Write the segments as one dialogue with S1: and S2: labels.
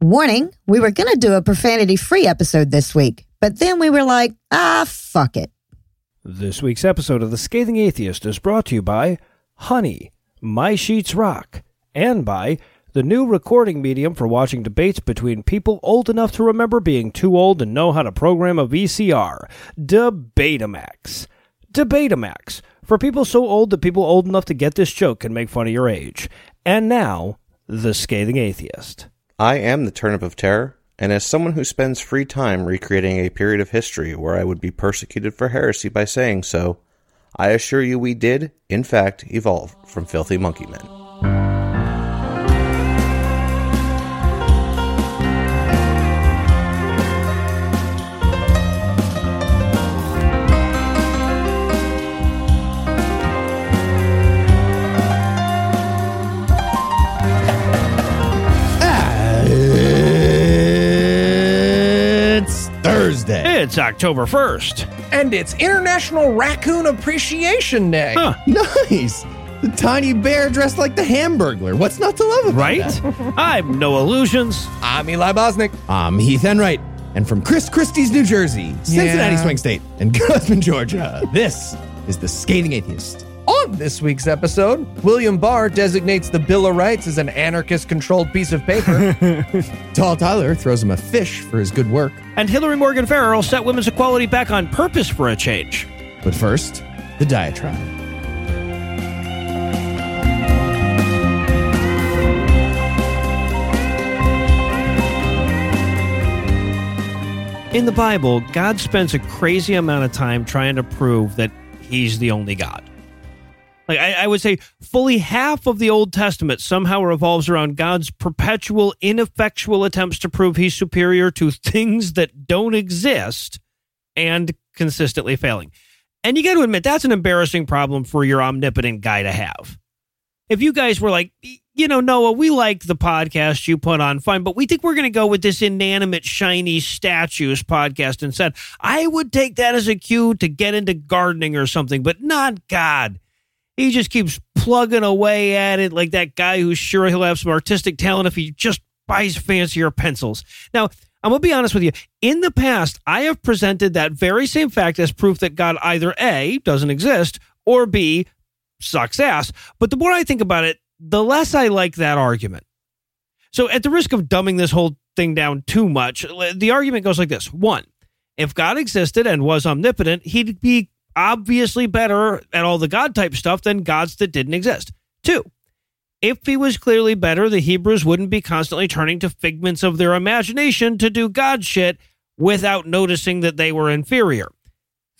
S1: Warning, we were going to do a profanity free episode this week, but then we were like, ah, fuck it.
S2: This week's episode of The Scathing Atheist is brought to you by Honey, My Sheets Rock, and by the new recording medium for watching debates between people old enough to remember being too old to know how to program a VCR, Debatamax. Debatamax, for people so old that people old enough to get this joke can make fun of your age. And now, The Scathing Atheist.
S3: I am the turnip of terror, and as someone who spends free time recreating a period of history where I would be persecuted for heresy by saying so, I assure you we did, in fact, evolve from filthy monkey men.
S4: It's
S2: October 1st.
S5: And it's International Raccoon Appreciation Day.
S2: Huh.
S4: Nice. The tiny bear dressed like the Hamburglar. What's not to love about
S2: Right?
S4: that?
S2: I'm Noah Lugeons.
S5: I'm Eli Bosnick.
S4: I'm Heath Enright. And from Chris Christie's New Jersey, Cincinnati
S5: Yeah.
S4: Swing State, and Gosman, Georgia, this is The Scathing Atheist.
S5: On this week's episode, William Barr designates the Bill of Rights as an anarchist controlled piece of paper.
S4: Tall Tyler throws him a fish for his good work.
S2: And Hillary Morgan Farrell set women's equality back on purpose for a change.
S4: But first, the diatribe.
S2: In the Bible, God spends a crazy amount of time trying to prove that he's the only God. Like I, I would say fully half of the Old Testament somehow revolves around God's perpetual, ineffectual attempts to prove he's superior to things that don't exist and consistently failing. And you got to admit, that's an embarrassing problem for your omnipotent guy to have. If you guys were like, you know, Noah, we like the podcast you put on, fine, but we think we're going to go with this inanimate, shiny statues podcast instead. I would take that as a cue to get into gardening or something, but not God. He just keeps plugging away at it like that guy who's sure he'll have some artistic talent if he just buys fancier pencils. Now, I'm going to be honest with you. In the past, I have presented that very same fact as proof that God either A, doesn't exist, or B, sucks ass. But the more I think about it, the less I like that argument. So, at the risk of dumbing this whole thing down too much, the argument goes like this one, if God existed and was omnipotent, he'd be obviously better at all the God type stuff than gods that didn't exist. Two, if he was clearly better, the Hebrews wouldn't be constantly turning to figments of their imagination to do God shit without noticing that they were inferior.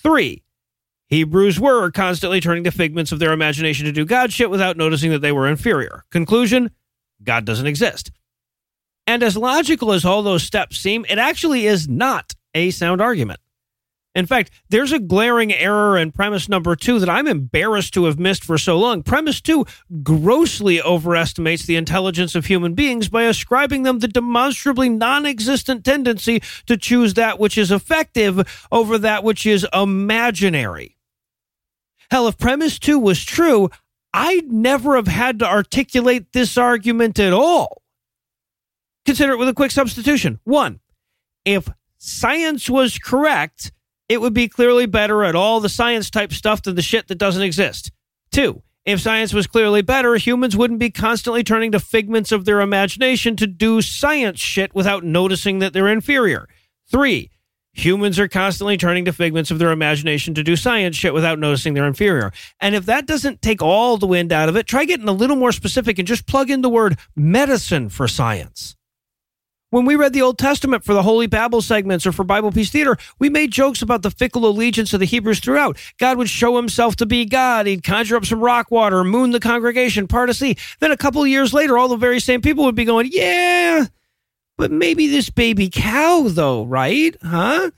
S2: Three, Hebrews were constantly turning to figments of their imagination to do God shit without noticing that they were inferior. Conclusion God doesn't exist. And as logical as all those steps seem, it actually is not a sound argument. In fact, there's a glaring error in premise number two that I'm embarrassed to have missed for so long. Premise two grossly overestimates the intelligence of human beings by ascribing them the demonstrably non existent tendency to choose that which is effective over that which is imaginary. Hell, if premise two was true, I'd never have had to articulate this argument at all. Consider it with a quick substitution. One, if science was correct, it would be clearly better at all the science type stuff than the shit that doesn't exist. Two, if science was clearly better, humans wouldn't be constantly turning to figments of their imagination to do science shit without noticing that they're inferior. Three, humans are constantly turning to figments of their imagination to do science shit without noticing they're inferior. And if that doesn't take all the wind out of it, try getting a little more specific and just plug in the word medicine for science. When we read the Old Testament for the Holy Babble segments or for Bible Peace Theater, we made jokes about the fickle allegiance of the Hebrews throughout. God would show himself to be God. He'd conjure up some rock water, moon the congregation, part a sea. Then a couple of years later, all the very same people would be going, yeah, but maybe this baby cow, though, right? Huh?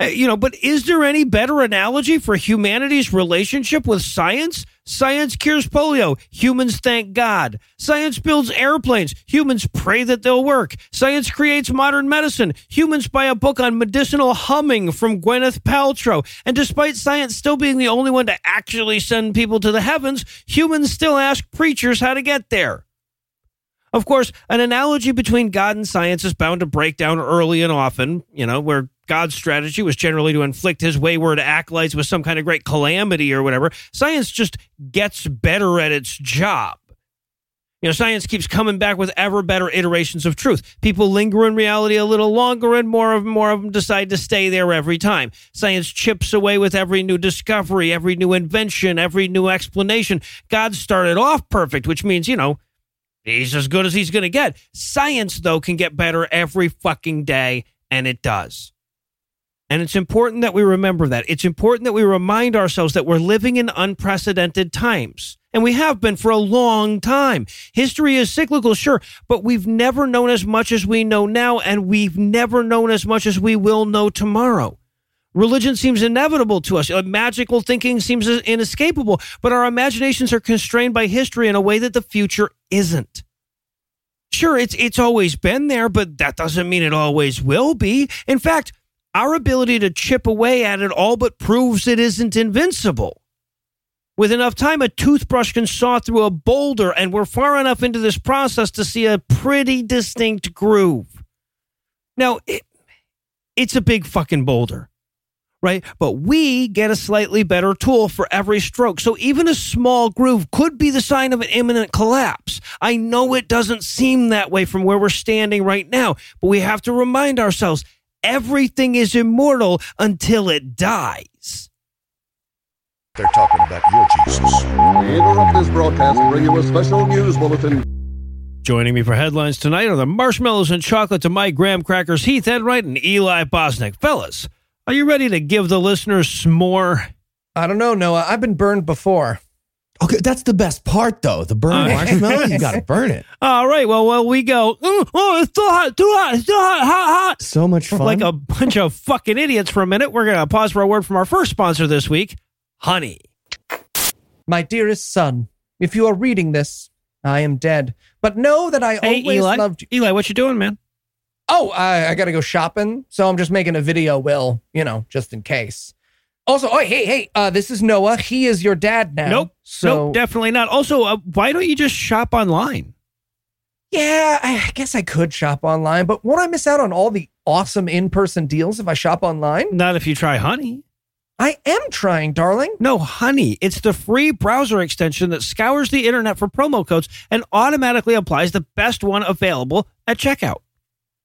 S2: Uh, You know, but is there any better analogy for humanity's relationship with science? Science cures polio. Humans thank God. Science builds airplanes. Humans pray that they'll work. Science creates modern medicine. Humans buy a book on medicinal humming from Gwyneth Paltrow. And despite science still being the only one to actually send people to the heavens, humans still ask preachers how to get there. Of course, an analogy between God and science is bound to break down early and often, you know, where God's strategy was generally to inflict his wayward acolytes with some kind of great calamity or whatever. Science just gets better at its job. You know, science keeps coming back with ever better iterations of truth. People linger in reality a little longer, and more of more of them decide to stay there every time. Science chips away with every new discovery, every new invention, every new explanation. God started off perfect, which means you know he's as good as he's going to get. Science, though, can get better every fucking day, and it does. And it's important that we remember that. It's important that we remind ourselves that we're living in unprecedented times. And we have been for a long time. History is cyclical, sure, but we've never known as much as we know now, and we've never known as much as we will know tomorrow. Religion seems inevitable to us. Uh, magical thinking seems inescapable, but our imaginations are constrained by history in a way that the future isn't. Sure, it's it's always been there, but that doesn't mean it always will be. In fact, our ability to chip away at it all but proves it isn't invincible. With enough time, a toothbrush can saw through a boulder, and we're far enough into this process to see a pretty distinct groove. Now, it, it's a big fucking boulder, right? But we get a slightly better tool for every stroke. So even a small groove could be the sign of an imminent collapse. I know it doesn't seem that way from where we're standing right now, but we have to remind ourselves everything is immortal until it dies.
S6: They're talking about your Jesus.
S7: We interrupt this broadcast to bring you a special news bulletin.
S2: Joining me for headlines tonight are the marshmallows and chocolate to my graham crackers, Heath Enright and Eli Bosnick. Fellas, are you ready to give the listeners some more?
S5: I don't know, Noah. I've been burned before.
S4: Okay, that's the best part though. The burn
S2: Uh,
S4: marshmallow, you gotta burn it.
S2: All right, well, well, we go. "Mm, oh, it's too hot, too hot, it's too hot, hot, hot.
S4: So much fun.
S2: Like a bunch of fucking idiots for a minute. We're gonna pause for a word from our first sponsor this week, Honey.
S5: My dearest son, if you are reading this, I am dead. But know that I
S2: Hey,
S5: always
S2: Eli.
S5: loved you.
S2: Eli, what you doing, man?
S5: Oh, I, I got to go shopping. So I'm just making a video, Will, you know, just in case. Also, oh, hey, hey, uh, this is Noah. He is your dad now.
S2: Nope.
S5: So,
S2: nope, definitely not. Also, uh, why don't you just shop online?
S5: yeah, I guess I could shop online, but won't I miss out on all the awesome in person deals if I shop online?
S2: Not if you try Honey.
S5: I am trying, darling.
S2: No, Honey. It's the free browser extension that scours the internet for promo codes and automatically applies the best one available at checkout.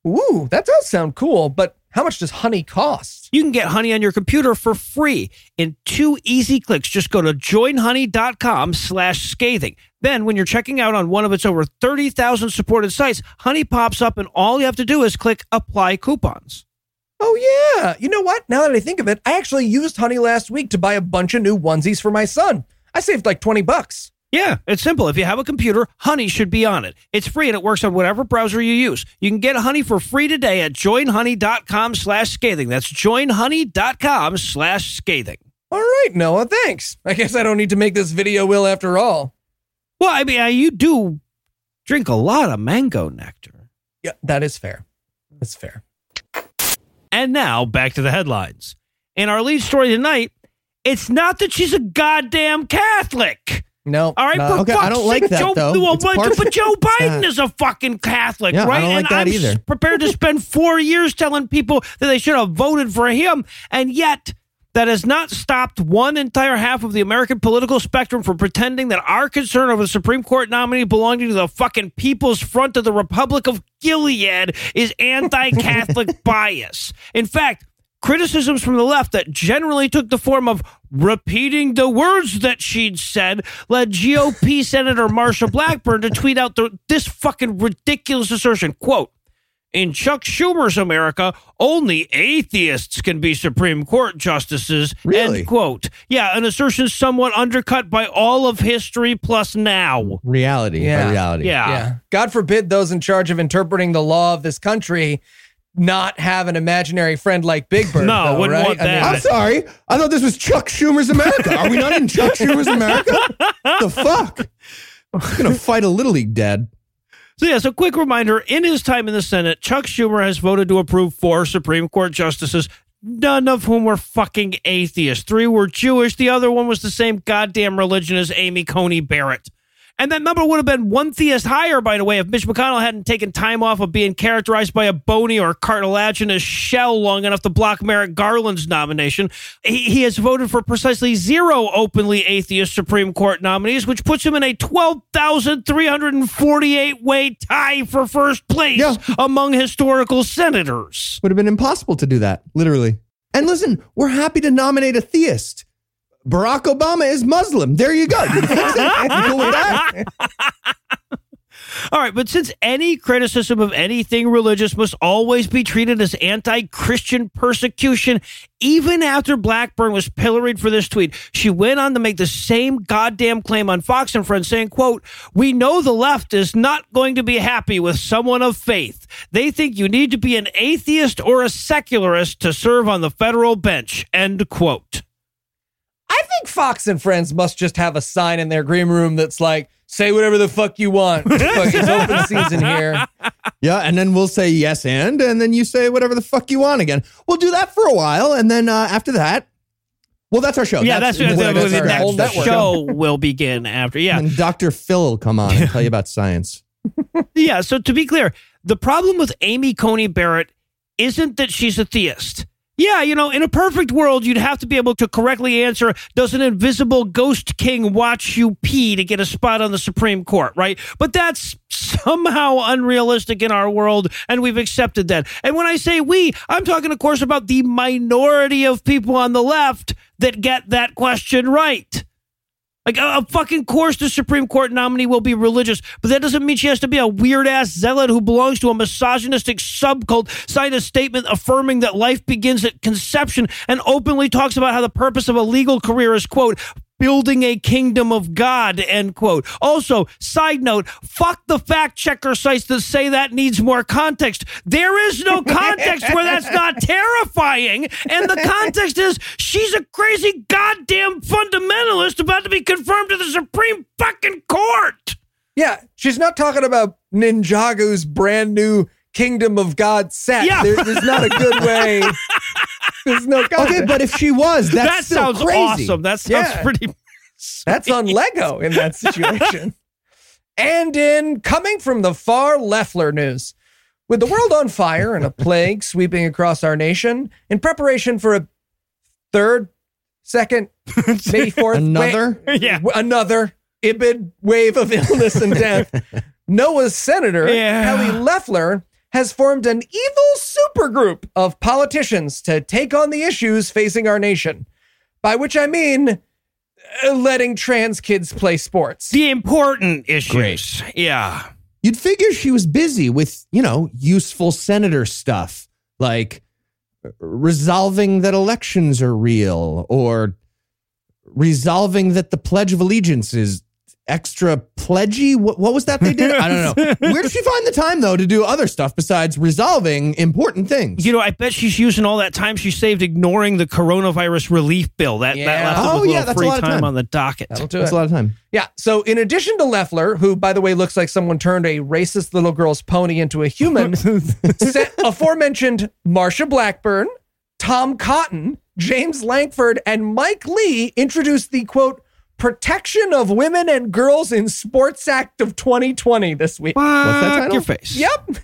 S5: Ooh, that does sound cool, but how much does honey cost?
S2: You can get Honey on your computer for free in two easy clicks. Just go to joinhoney.com slash scathing. Then when you're checking out on one of its over 30,000 supported sites, Honey pops up and all you have to do is click apply coupons.
S5: Oh, yeah. You know what? Now that I think of it, I actually used honey last week to buy a bunch of new onesies for my son. I saved like 20 bucks.
S2: Yeah, it's simple. If you have a computer, Honey should be on it. It's free and it works on whatever browser you use. You can get Honey for free today at joinhoney.com slash scathing. That's joinhoney.com slash scathing.
S5: All right, Noah, thanks. I guess I don't need to make this video, Will, after all.
S2: Well, I mean, uh, you do drink a lot of mango nectar.
S5: Yeah, that is fair. That's fair.
S2: And now back to the headlines. In our lead story tonight, it's not that she's a goddamn Catholic.
S5: No.
S2: All right, for
S4: okay, I don't like that,
S2: Joe,
S4: though.
S2: Well, but, but Joe Biden is a fucking Catholic,
S4: Yeah, I
S2: right?
S4: don't like
S2: and
S4: that
S2: I'm
S4: either.
S2: prepared to spend four years telling people that they should have voted for him, and yet that has not stopped one entire half of the American political spectrum from pretending that our concern over the Supreme Court nominee belonging to the fucking People's Front of the Republic of Gilead is anti-Catholic bias. In fact. Criticisms from the left that generally took the form of repeating the words that she'd said led GOP Senator Marsha Blackburn to tweet out the, this fucking ridiculous assertion. Quote, in Chuck Schumer's America, only atheists can be Supreme Court justices.
S4: Really?
S2: End quote. Yeah, an assertion somewhat undercut by all of history plus now.
S4: reality.
S5: Yeah.
S4: by reality.
S2: Yeah.
S5: Yeah. God forbid those in charge of interpreting the law of this country not have an imaginary friend like Big Bird.
S2: No,
S5: though,
S2: wouldn't
S5: right?
S2: want that.
S4: I'm sorry. I thought this was Chuck Schumer's America. Are we not in Chuck Schumer's America? the fuck? I'm gonna fight a little league dad.
S2: So, yeah, so quick reminder in his time in the Senate, Chuck Schumer has voted to approve four Supreme Court justices, none of whom were fucking atheists. Three were Jewish, the other one was the same goddamn religion as Amy Coney Barrett. And that number would have been one theist higher, by the way, if Mitch McConnell hadn't taken time off of being characterized by a bony or cartilaginous shell long enough to block Merrick Garland's nomination. He, he has voted for precisely zero openly atheist Supreme Court nominees, which puts him in a 12,348 way tie for first place
S4: Yeah.
S2: among historical senators.
S4: Would have been impossible to do that, literally. And listen, we're happy to nominate a theist. Barack Obama is Muslim. There you go. You. Cool with that?
S2: All right, but since any criticism of anything religious must always be treated as anti Christian persecution, even after Blackburn was pilloried for this tweet, she went on to make the same goddamn claim on Fox and Friends, saying, quote, We know the left is not going to be happy with someone of faith. They think you need to be an atheist or a secularist to serve on the federal bench. End quote.
S5: I think Fox and Friends must just have a sign in their green room that's like, say whatever the fuck you want. Fuck, it's open season here.
S4: Yeah, and then we'll say yes and, and then you say whatever the fuck you want again. We'll do that for a while, and then uh, after that, well, that's our show.
S2: Yeah, that's, that's,
S5: that's
S2: the
S5: our
S2: next
S5: whole network.
S2: show will begin after. Yeah.
S4: And Dr. Phil will come on and tell you about science.
S2: Yeah. So to be clear, the problem with Amy Coney Barrett isn't that she's a theist. Yeah, you know, in a perfect world, you'd have to be able to correctly answer Does an invisible ghost king watch you pee to get a spot on the Supreme Court, right? But that's somehow unrealistic in our world, and we've accepted that. And when I say we, I'm talking, of course, about the minority of people on the left that get that question right. Like a, a fucking course, the Supreme Court nominee will be religious, but that doesn't mean she has to be a weird ass zealot who belongs to a misogynistic subcult, sign a statement affirming that life begins at conception, and openly talks about how the purpose of a legal career is quote building a kingdom of God, end quote. Also, side note, fuck the fact checker sites that say that needs more context. There is no context where that's not terrifying. And the context is she's a crazy goddamn fundamentalist about to be confirmed to the Supreme fucking Court.
S5: Yeah, she's not talking about Ninjago's brand new Kingdom of God set.
S2: Yeah.
S5: There- there's not a good way. There's no
S4: Okay, but if she was, that's
S2: that
S4: still
S2: sounds
S4: crazy.
S2: awesome. That sounds
S5: Yeah.
S2: pretty.
S5: That's on Lego in that situation. and in coming from the far Loeffler news, with the world on fire and a plague sweeping across our nation, in preparation for a third, second, maybe fourth,
S4: Another?
S5: wait,
S2: Yeah.
S5: another ibid wave of illness and death, Noah's senator
S2: Yeah.
S5: Kelly Loeffler has formed an evil supergroup of politicians to take on the issues facing our nation. By which I mean uh, letting trans kids play sports.
S2: The important issues. Great. Yeah.
S4: You'd figure she was busy with, you know, useful senator stuff like resolving that elections are real or resolving that the Pledge of Allegiance is extra pledgy. What, what was that they did? I don't know. Where did she find the time, though, to do other stuff besides resolving important things?
S2: You know, I bet she's using all that time she saved ignoring the coronavirus relief bill. That,
S5: Yeah.
S2: that left
S4: Oh, yeah,
S2: little
S4: that's a
S2: free
S4: lot of
S2: time
S4: time.
S2: on the docket.
S5: That'll do
S4: That's
S5: it.
S4: a lot of time.
S5: Yeah. So, in addition to Loeffler, who, by the way, looks like someone turned a racist little girl's pony into a human, set aforementioned Marsha Blackburn, Tom Cotton, James Lankford, and Mike Lee introduced the quote, Protection of Women and Girls in Sports Act of 2020 this week.
S4: that
S2: Fuck
S4: title?
S2: Your face.
S5: Yep.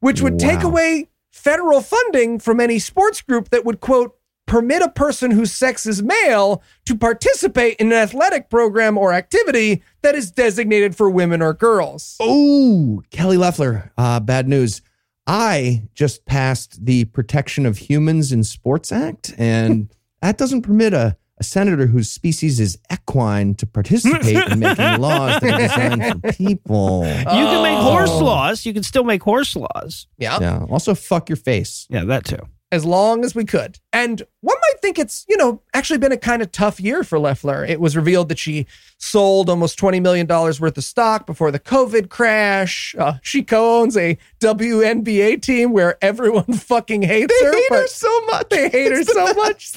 S5: Which would take away federal funding from any sports group that would, quote, permit a person whose sex is male to participate in an athletic program or activity that is designated for women or girls.
S4: Oh, Kelly Loeffler. Uh, bad news. I just passed the Protection of Humans in Sports Act, and that doesn't permit a, a senator whose species is equine to participate in making laws that are designed for people.
S2: You can make horse
S5: Oh.
S2: laws. You can still make horse laws.
S5: Yeah.
S4: Yeah. Also, fuck your face.
S2: Yeah, that too.
S5: As long as we could. And one might think it's, you know, actually been a kind of tough year for Loeffler. It was revealed that she sold almost $20 million worth of stock before the COVID crash. Uh, she co owns a WNBA team where everyone fucking hates her.
S4: They hate her so much.
S5: They hate her so much.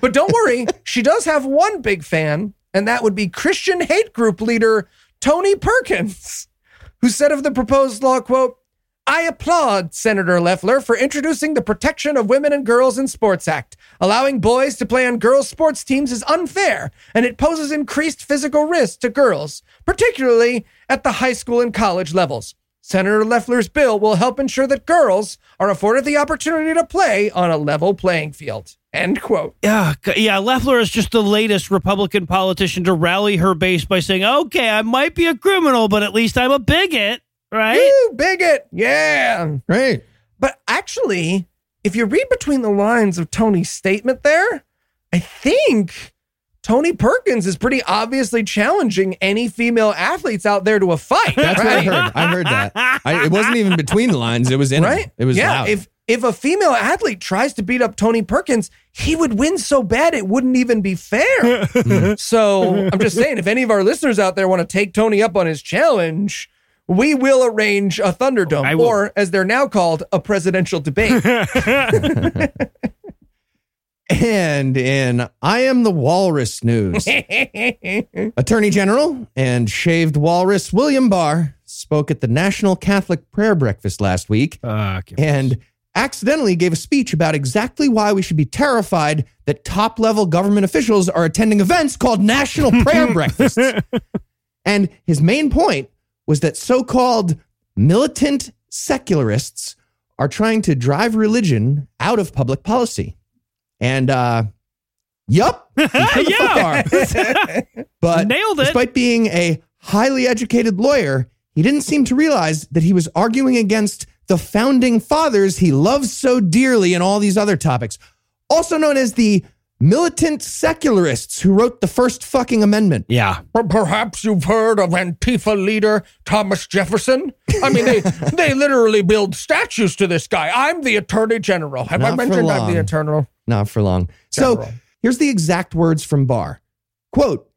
S5: But don't worry, she does have one big fan, and that would be Christian hate group leader Tony Perkins, who said of the proposed law, quote, I applaud Senator Loeffler for introducing the Protection of Women and Girls in Sports Act. Allowing boys to play on girls' sports teams is unfair, and it poses increased physical risk to girls, particularly at the high school and college levels. Senator Loeffler's bill will help ensure that girls are afforded the opportunity to play on a level playing field. End quote.
S2: Yeah, yeah. Loeffler is just the latest Republican politician to rally her base by saying, "Okay, I might be a criminal, but at least I'm a bigot." Right?
S5: Woo, bigot. Yeah.
S4: Right.
S5: But actually, if you read between the lines of Tony's statement there, I think Tony Perkins is pretty obviously challenging any female athletes out there to a fight.
S4: That's
S5: right?
S4: what I heard. I heard that. I, it wasn't even between the lines. It was in
S5: Right?
S4: It was
S5: yeah.
S4: loud.
S5: If if a female athlete tries to beat up Tony Perkins, he would win so bad it wouldn't even be fair. so I'm just saying, if any of our listeners out there want to take Tony up on his challenge, we will arrange a Thunderdome,
S2: will.
S5: or as they're now called, a presidential debate.
S4: and in I am the Walrus news, Attorney General and shaved walrus William Barr spoke at the National Catholic Prayer Breakfast last week
S2: Uh,
S4: and accidentally gave a speech about exactly why we should be terrified that top level government officials are attending events called National Prayer Breakfasts. And his main point was that so called militant secularists are trying to drive religion out of public policy. And, uh, yup. he took the
S2: Yeah.
S4: but
S2: Nailed it.
S4: despite being a highly educated lawyer, he didn't seem to realize that he was arguing against the founding fathers he loves so dearly and all these other topics, also known as the militant secularists who wrote the first fucking amendment.
S2: yeah.
S5: Perhaps you've heard of Antifa leader Thomas Jefferson. I mean, they they literally build statues to this guy. I'm the Attorney General. Have I
S4: Not for
S5: mentioned I'm the Attorney?
S4: Not for long.
S5: General.
S4: So here's the exact words from Barr. Quote,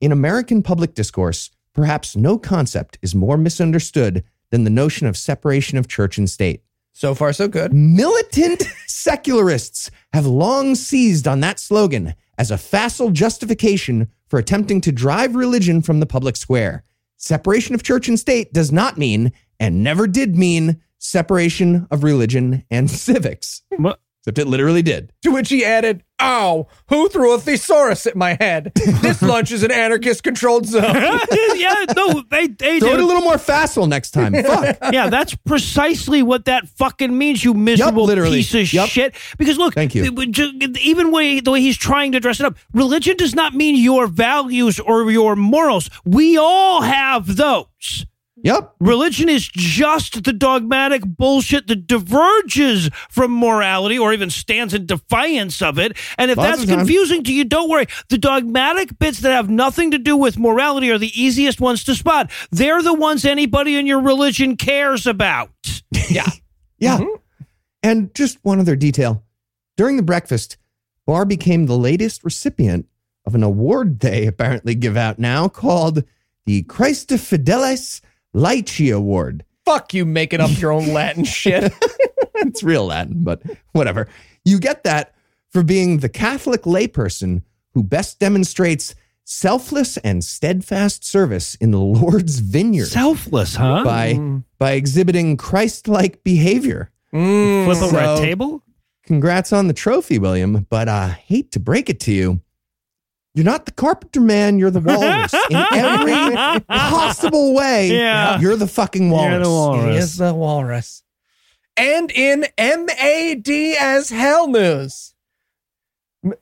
S4: in American public discourse, perhaps no concept is more misunderstood than the notion of separation of church and state.
S5: So far, so good.
S4: Militant secularists have long seized on that slogan as a facile justification for attempting to drive religion from the public square. Separation of church and state does not mean, and never did mean, separation of religion and civics.
S2: What?
S4: Except it literally did.
S5: To which he added, Ow, who threw a thesaurus at my head? This lunch is an anarchist controlled zone.
S2: yeah. No. They. They
S4: Throw it a
S2: do.
S4: little more facile next time. Fuck.
S2: Yeah, that's precisely what that fucking means, you miserable
S4: literally.
S2: piece of
S4: Yep.
S2: shit. Because look,
S4: Thank you.
S2: it would ju- even way the way he's trying to dress it up, religion does not mean your values or your morals. We all have those.
S4: Yep.
S2: Religion is just the dogmatic bullshit that diverges from morality or even stands in defiance of it. And if
S4: Lots
S2: that's confusing to you, don't worry. The dogmatic bits that have nothing to do with morality are the easiest ones to spot. They're the ones anybody in your religion cares about.
S5: yeah.
S4: Yeah.
S5: Mhm.
S4: And just one other detail. During the breakfast, Barr became the latest recipient of an award they apparently give out now called the Christifideles Laici Award.
S5: Fuck you making up your own Latin shit.
S4: it's real Latin, but whatever. You get that for being the Catholic layperson who best demonstrates selfless and steadfast service in the Lord's vineyard
S2: Selfless, huh?
S4: by by exhibiting Christ-like behavior.
S5: Mm.
S2: Flip over a table?
S4: Congrats on the trophy, William, but I hate to break it to you. You're not the carpenter man, you're the walrus. In every possible way,
S2: Yeah.
S4: you're the fucking walrus.
S2: You're the walrus.
S5: He is the walrus. And in MAD as hell news,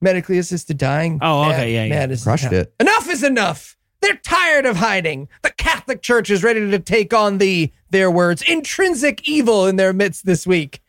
S5: medically assisted dying.
S2: Oh, okay,
S5: Mad-
S2: yeah, yeah.
S5: mad as
S4: Crushed it.
S5: Enough is enough. They're tired of hiding. The Catholic Church is ready to take on the, their words, intrinsic evil in their midst this week.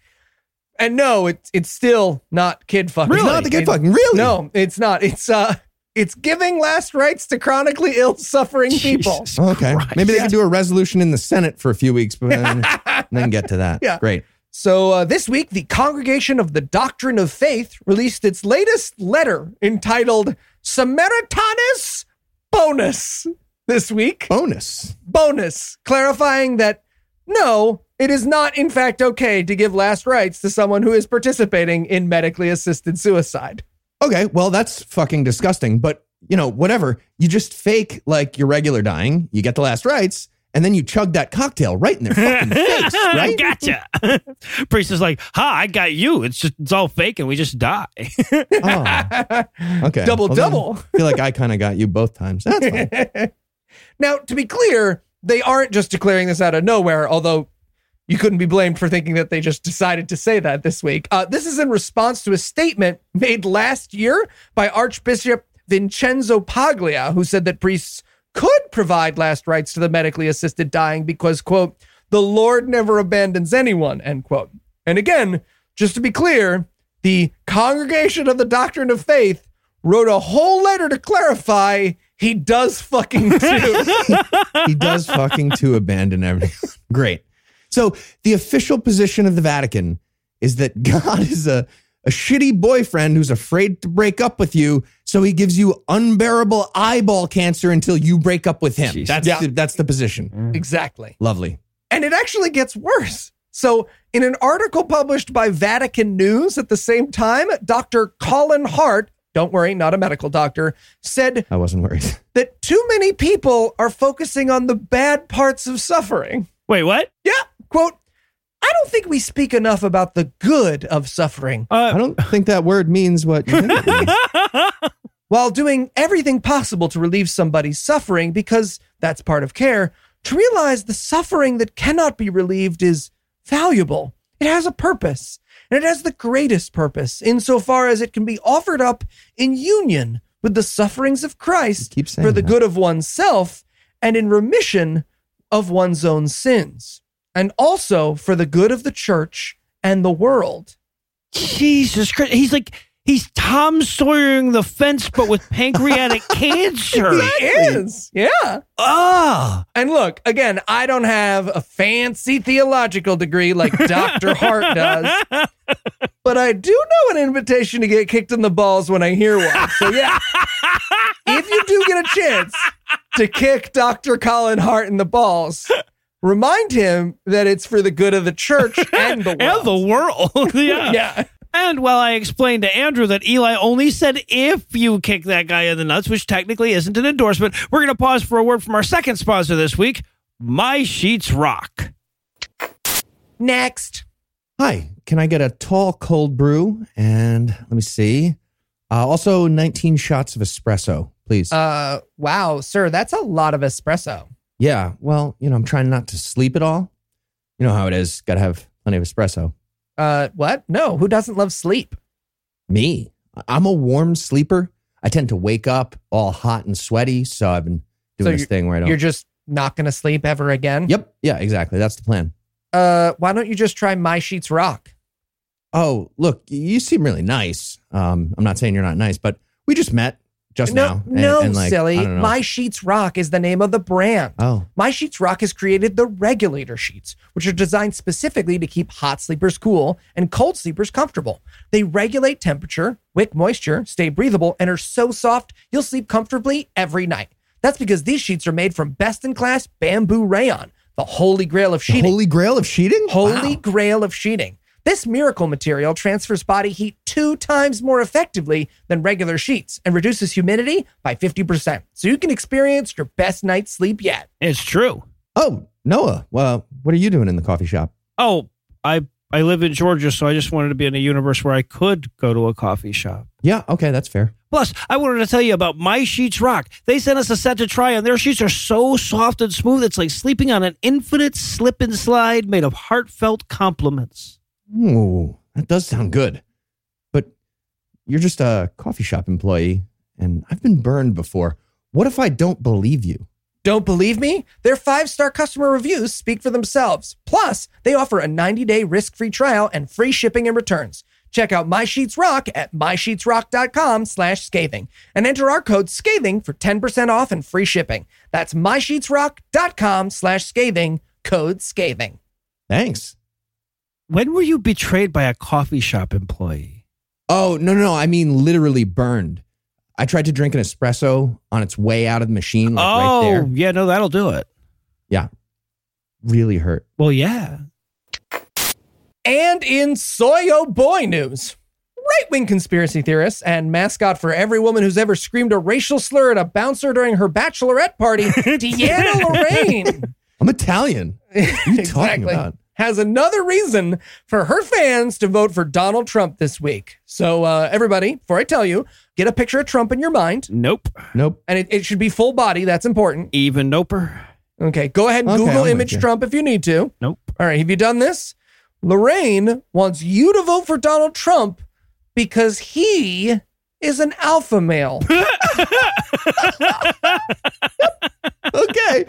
S5: And no, it's it's still not kid fucking.
S4: It's not the kid
S5: It-
S4: fucking, really?
S5: No, it's not. It's uh, it's giving last rites to chronically ill, suffering people.
S2: Jesus
S4: Okay.
S2: Christ.
S4: Maybe they could do a resolution in the Senate for a few weeks, but then, then get to that.
S5: Yeah.
S4: Great.
S5: So uh, this week, the Congregation of the Doctrine of Faith released its latest letter entitled "Samaritanus Bonus." This week,
S4: Bonus.
S5: bonus, clarifying that no, it is not in fact okay to give last rites to someone who is participating in medically assisted suicide.
S4: Okay. Well, that's fucking disgusting, but you know, whatever. You just fake like your regular dying, you get the last rites, and then you chug that cocktail right in their fucking face, right?
S2: gotcha. Priest is like, ha, I got you. It's just, it's all fake and we just die.
S4: Oh, okay.
S5: Double,
S4: Well,
S5: double.
S4: I feel like I kind of got you both times. That's fine.
S5: Now, to be clear, they aren't just declaring this out of nowhere, although you couldn't be blamed for thinking that they just decided to say that this week. Uh, this is in response to a statement made last year by Archbishop Vincenzo Paglia, who said that priests could provide last rites to the medically assisted dying because, quote, the Lord never abandons anyone, end quote. And again, just to be clear, the Congregation of the Doctrine of Faith wrote a whole letter to clarify he does fucking do.
S4: he does fucking to abandon everything. Great. So the official position of the Vatican is that God is a, a shitty boyfriend who's afraid to break up with you, so he gives you unbearable eyeball cancer until you break up with him.
S2: Jesus.
S4: That's
S5: Yeah.
S4: the, that's the position. Mm.
S5: exactly.
S4: Lovely.
S5: And it actually gets worse. So, in an article published by Vatican News at the same time, Dr. Colin Hart, don't worry, not a medical doctor, said
S4: I wasn't worried.
S5: that too many people are focusing on the bad parts of suffering.
S2: Wait, what?
S5: Yeah, quote, I don't think we speak enough about the good of suffering
S2: Uh,
S4: I don't think that word means what you think it means.
S5: while doing everything possible to relieve somebody's suffering because that's part of care. To realize the suffering that cannot be relieved is valuable. It has a purpose, and it has the greatest purpose insofar as it can be offered up in union with the sufferings of Christ for the
S4: that.
S5: good of oneself and in remission of one's own sins, and also for the good of the church and the world.
S2: Jesus Christ. He's like, he's Tom Sawyering the fence, but with pancreatic cancer.
S5: He is, yeah.
S2: Ah.
S5: And look, again, I don't have a fancy theological degree like Dr. Hart does, but I do know an invitation to get kicked in the balls when I hear one. So, yeah, if you do get a chance to kick Dr. Colin Hart in the balls, remind him that it's for the good of the church and the world.
S2: And the world. yeah.
S5: yeah.
S2: And while I explained to Andrew that Eli only said if you kick that guy in the nuts, which technically isn't an endorsement, we're going to pause for a word from our second sponsor this week, My Sheets Rock.
S5: Next.
S4: Hi, can I get a tall cold brew? And let me see. Uh, also, 19 shots of espresso, please.
S5: Uh, wow, sir, that's a lot of espresso.
S4: Yeah, well, you know, I'm trying not to sleep at all. You know how it is. Got to have plenty of espresso.
S5: Uh, what? No, who doesn't love sleep?
S4: Me, I'm a warm sleeper. I tend to wake up all hot and sweaty. So I've been doing
S5: So
S4: this thing where I don't.
S5: You're just not going to sleep ever again?
S4: Yep. Yeah, exactly. That's the plan.
S5: Uh, why don't you just try My Sheets Rock?
S4: Oh, look, you seem really nice. Um, I'm not saying you're not nice, but we just met just
S5: no,
S4: now.
S5: no,
S4: and, like,
S5: silly.
S4: I don't know.
S5: My Sheets Rock is the name of the brand.
S4: oh,
S5: My Sheets Rock has created the regulator sheets, which are designed specifically to keep hot sleepers cool and cold sleepers comfortable. They regulate temperature, wick moisture, stay breathable, and are so soft you'll sleep comfortably every night. That's because these sheets are made from best in class bamboo rayon, the holy grail of
S4: the
S5: sheeting.
S4: holy grail of sheeting.
S5: Holy
S4: Wow.
S5: grail of sheeting. This miracle material transfers body heat two times more effectively than regular sheets and reduces humidity by 50%. So you can experience your best night's sleep yet.
S2: It's true.
S4: Oh, Noah. Well, what are you doing in the coffee shop?
S2: Oh, I I live in Georgia, so I just wanted to be in a universe where I could go to a coffee shop.
S4: Yeah, okay, that's fair.
S2: Plus, I wanted to tell you about My Sheets Rock. They sent us a set to try, and their sheets are so soft and smooth, it's like sleeping on an infinite slip and slide made of heartfelt compliments.
S4: Ooh, that does sound good. But you're just a coffee shop employee, and I've been burned before. What if I don't believe you?
S5: Don't believe me? Their five star customer reviews speak for themselves. Plus, they offer a 90 day risk free trial and free shipping and returns. Check out My Sheets Rock at mysheetsrock.com slash scathing and enter our code scathing for 10% off and free shipping. That's mysheetsrock.com slash scathing, code scathing.
S4: Thanks.
S2: When were you betrayed by a coffee shop employee?
S4: Oh, no, no, no. I mean literally burned. I tried to drink an espresso on its way out of the machine, like
S2: oh,
S4: right there.
S2: yeah, no, that'll do it.
S4: Yeah. Really hurt.
S2: Well, yeah.
S5: And in Soyo Boy news, right wing conspiracy theorists and mascot for every woman who's ever screamed a racial slur at a bouncer during her bachelorette party, Deanna Lorraine,
S4: I'm Italian. What are you talking
S5: exactly.
S4: about?
S5: Has another reason for her fans to vote for Donald Trump this week. So, uh, everybody, before I tell you, get a picture of Trump in your mind,
S2: Nope.
S4: Nope.
S5: and it, it should be full body. That's important.
S2: Even noper.
S5: Okay, go ahead and
S4: Okay,
S5: Google
S4: I'm
S5: image. Trump if you need to.
S2: Nope.
S5: All right, have you done this? Lorraine wants you to vote for Donald Trump because he is an alpha male.
S4: okay.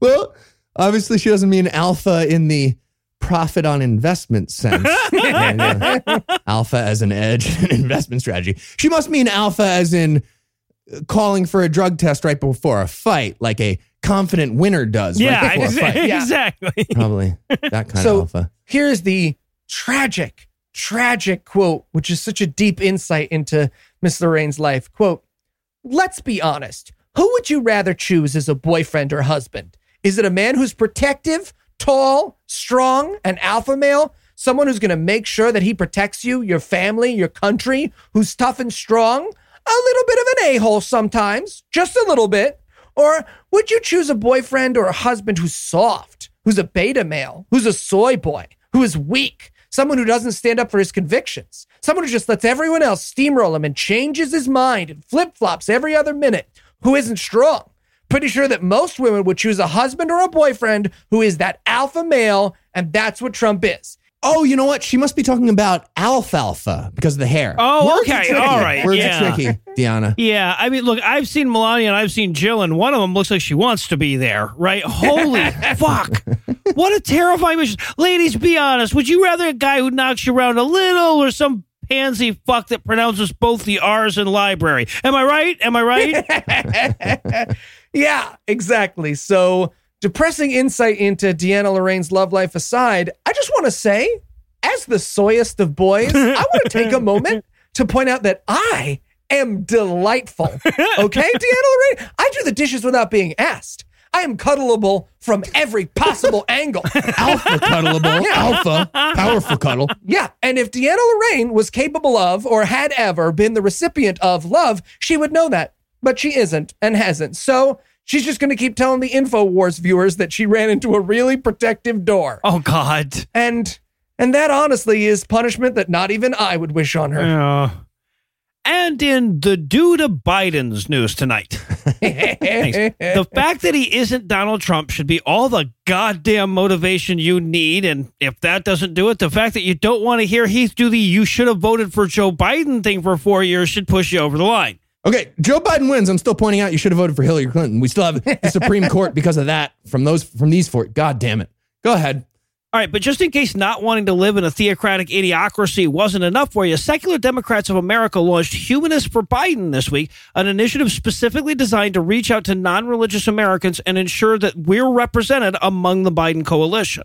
S4: Well, obviously, she doesn't mean alpha in the profit on investment sense. Yeah, yeah. alpha as an edge and investment strategy. She must mean alpha as in calling for a drug test right before a fight, like a confident winner does
S2: Yeah,
S4: right before a fight.
S5: Yeah.
S2: exactly.
S4: Probably that kind
S5: So-
S4: of alpha.
S5: Here's the tragic, tragic quote, which is such a deep insight into Miss Lorraine's life. Quote, let's be honest. Who would you rather choose as a boyfriend or husband? Is it a man who's protective, tall, strong, an alpha male? Someone who's going to make sure that he protects you, your family, your country, who's tough and strong? A little bit of an a hole sometimes, just a little bit. Or would you choose a boyfriend or a husband who's soft, who's a beta male, who's a soy boy, who is weak, someone who doesn't stand up for his convictions, someone who just lets everyone else steamroll him and changes his mind and flip flops every other minute, who isn't strong? Pretty sure that most women would choose a husband or a boyfriend who is that alpha male, and that's what Trump is.
S4: Oh, you know what? She must be talking about alfalfa because of the hair.
S2: Oh,
S4: Words are
S2: okay.
S4: tricky.
S2: All right.
S4: Words
S2: Yeah.
S4: are tricky, Deanna.
S2: Yeah, I mean, look, I've seen Melania and I've seen Jill, and one of them looks like she wants to be there, right? Holy fuck. What a terrifying mission. Ladies, be honest. Would you rather a guy who knocks you around a little or some pansy fuck that pronounces both the R's in library? Am I right? Am I right?
S5: Yeah, exactly. So, depressing insight into Deanna Lorraine's love life aside, I just want to say, as the soyest of boys, I want to take a moment to point out that I am delightful. Okay, Deanna Lorraine? I do the dishes without being asked. I am cuddleable from every possible angle.
S4: Alpha cuddleable. Alpha. Powerful cuddle.
S5: Yeah, and if Deanna Lorraine was capable of or had ever been the recipient of love, she would know that. But she isn't and hasn't. So she's just going to keep telling the InfoWars viewers that she ran into a really protective door.
S2: oh, God.
S5: And and that honestly is punishment that not even I would wish on her.
S2: Yeah. And in the due to Biden's news tonight, the fact that he isn't Donald Trump should be all the goddamn motivation you need. And if that doesn't do it, the fact that you don't want to hear Heath do the you should have voted for Joe Biden thing for four years should push you over the line.
S4: Okay, Joe Biden wins. I'm still pointing out you should have voted for Hillary Clinton. We still have the Supreme Court because of that from those from these four. God damn it. Go ahead.
S2: All right, but just in case not wanting to live in a theocratic idiocracy wasn't enough for you, Secular Democrats of America launched Humanists for Biden this week, an initiative specifically designed to reach out to non religious Americans and ensure that we're represented among the Biden coalition.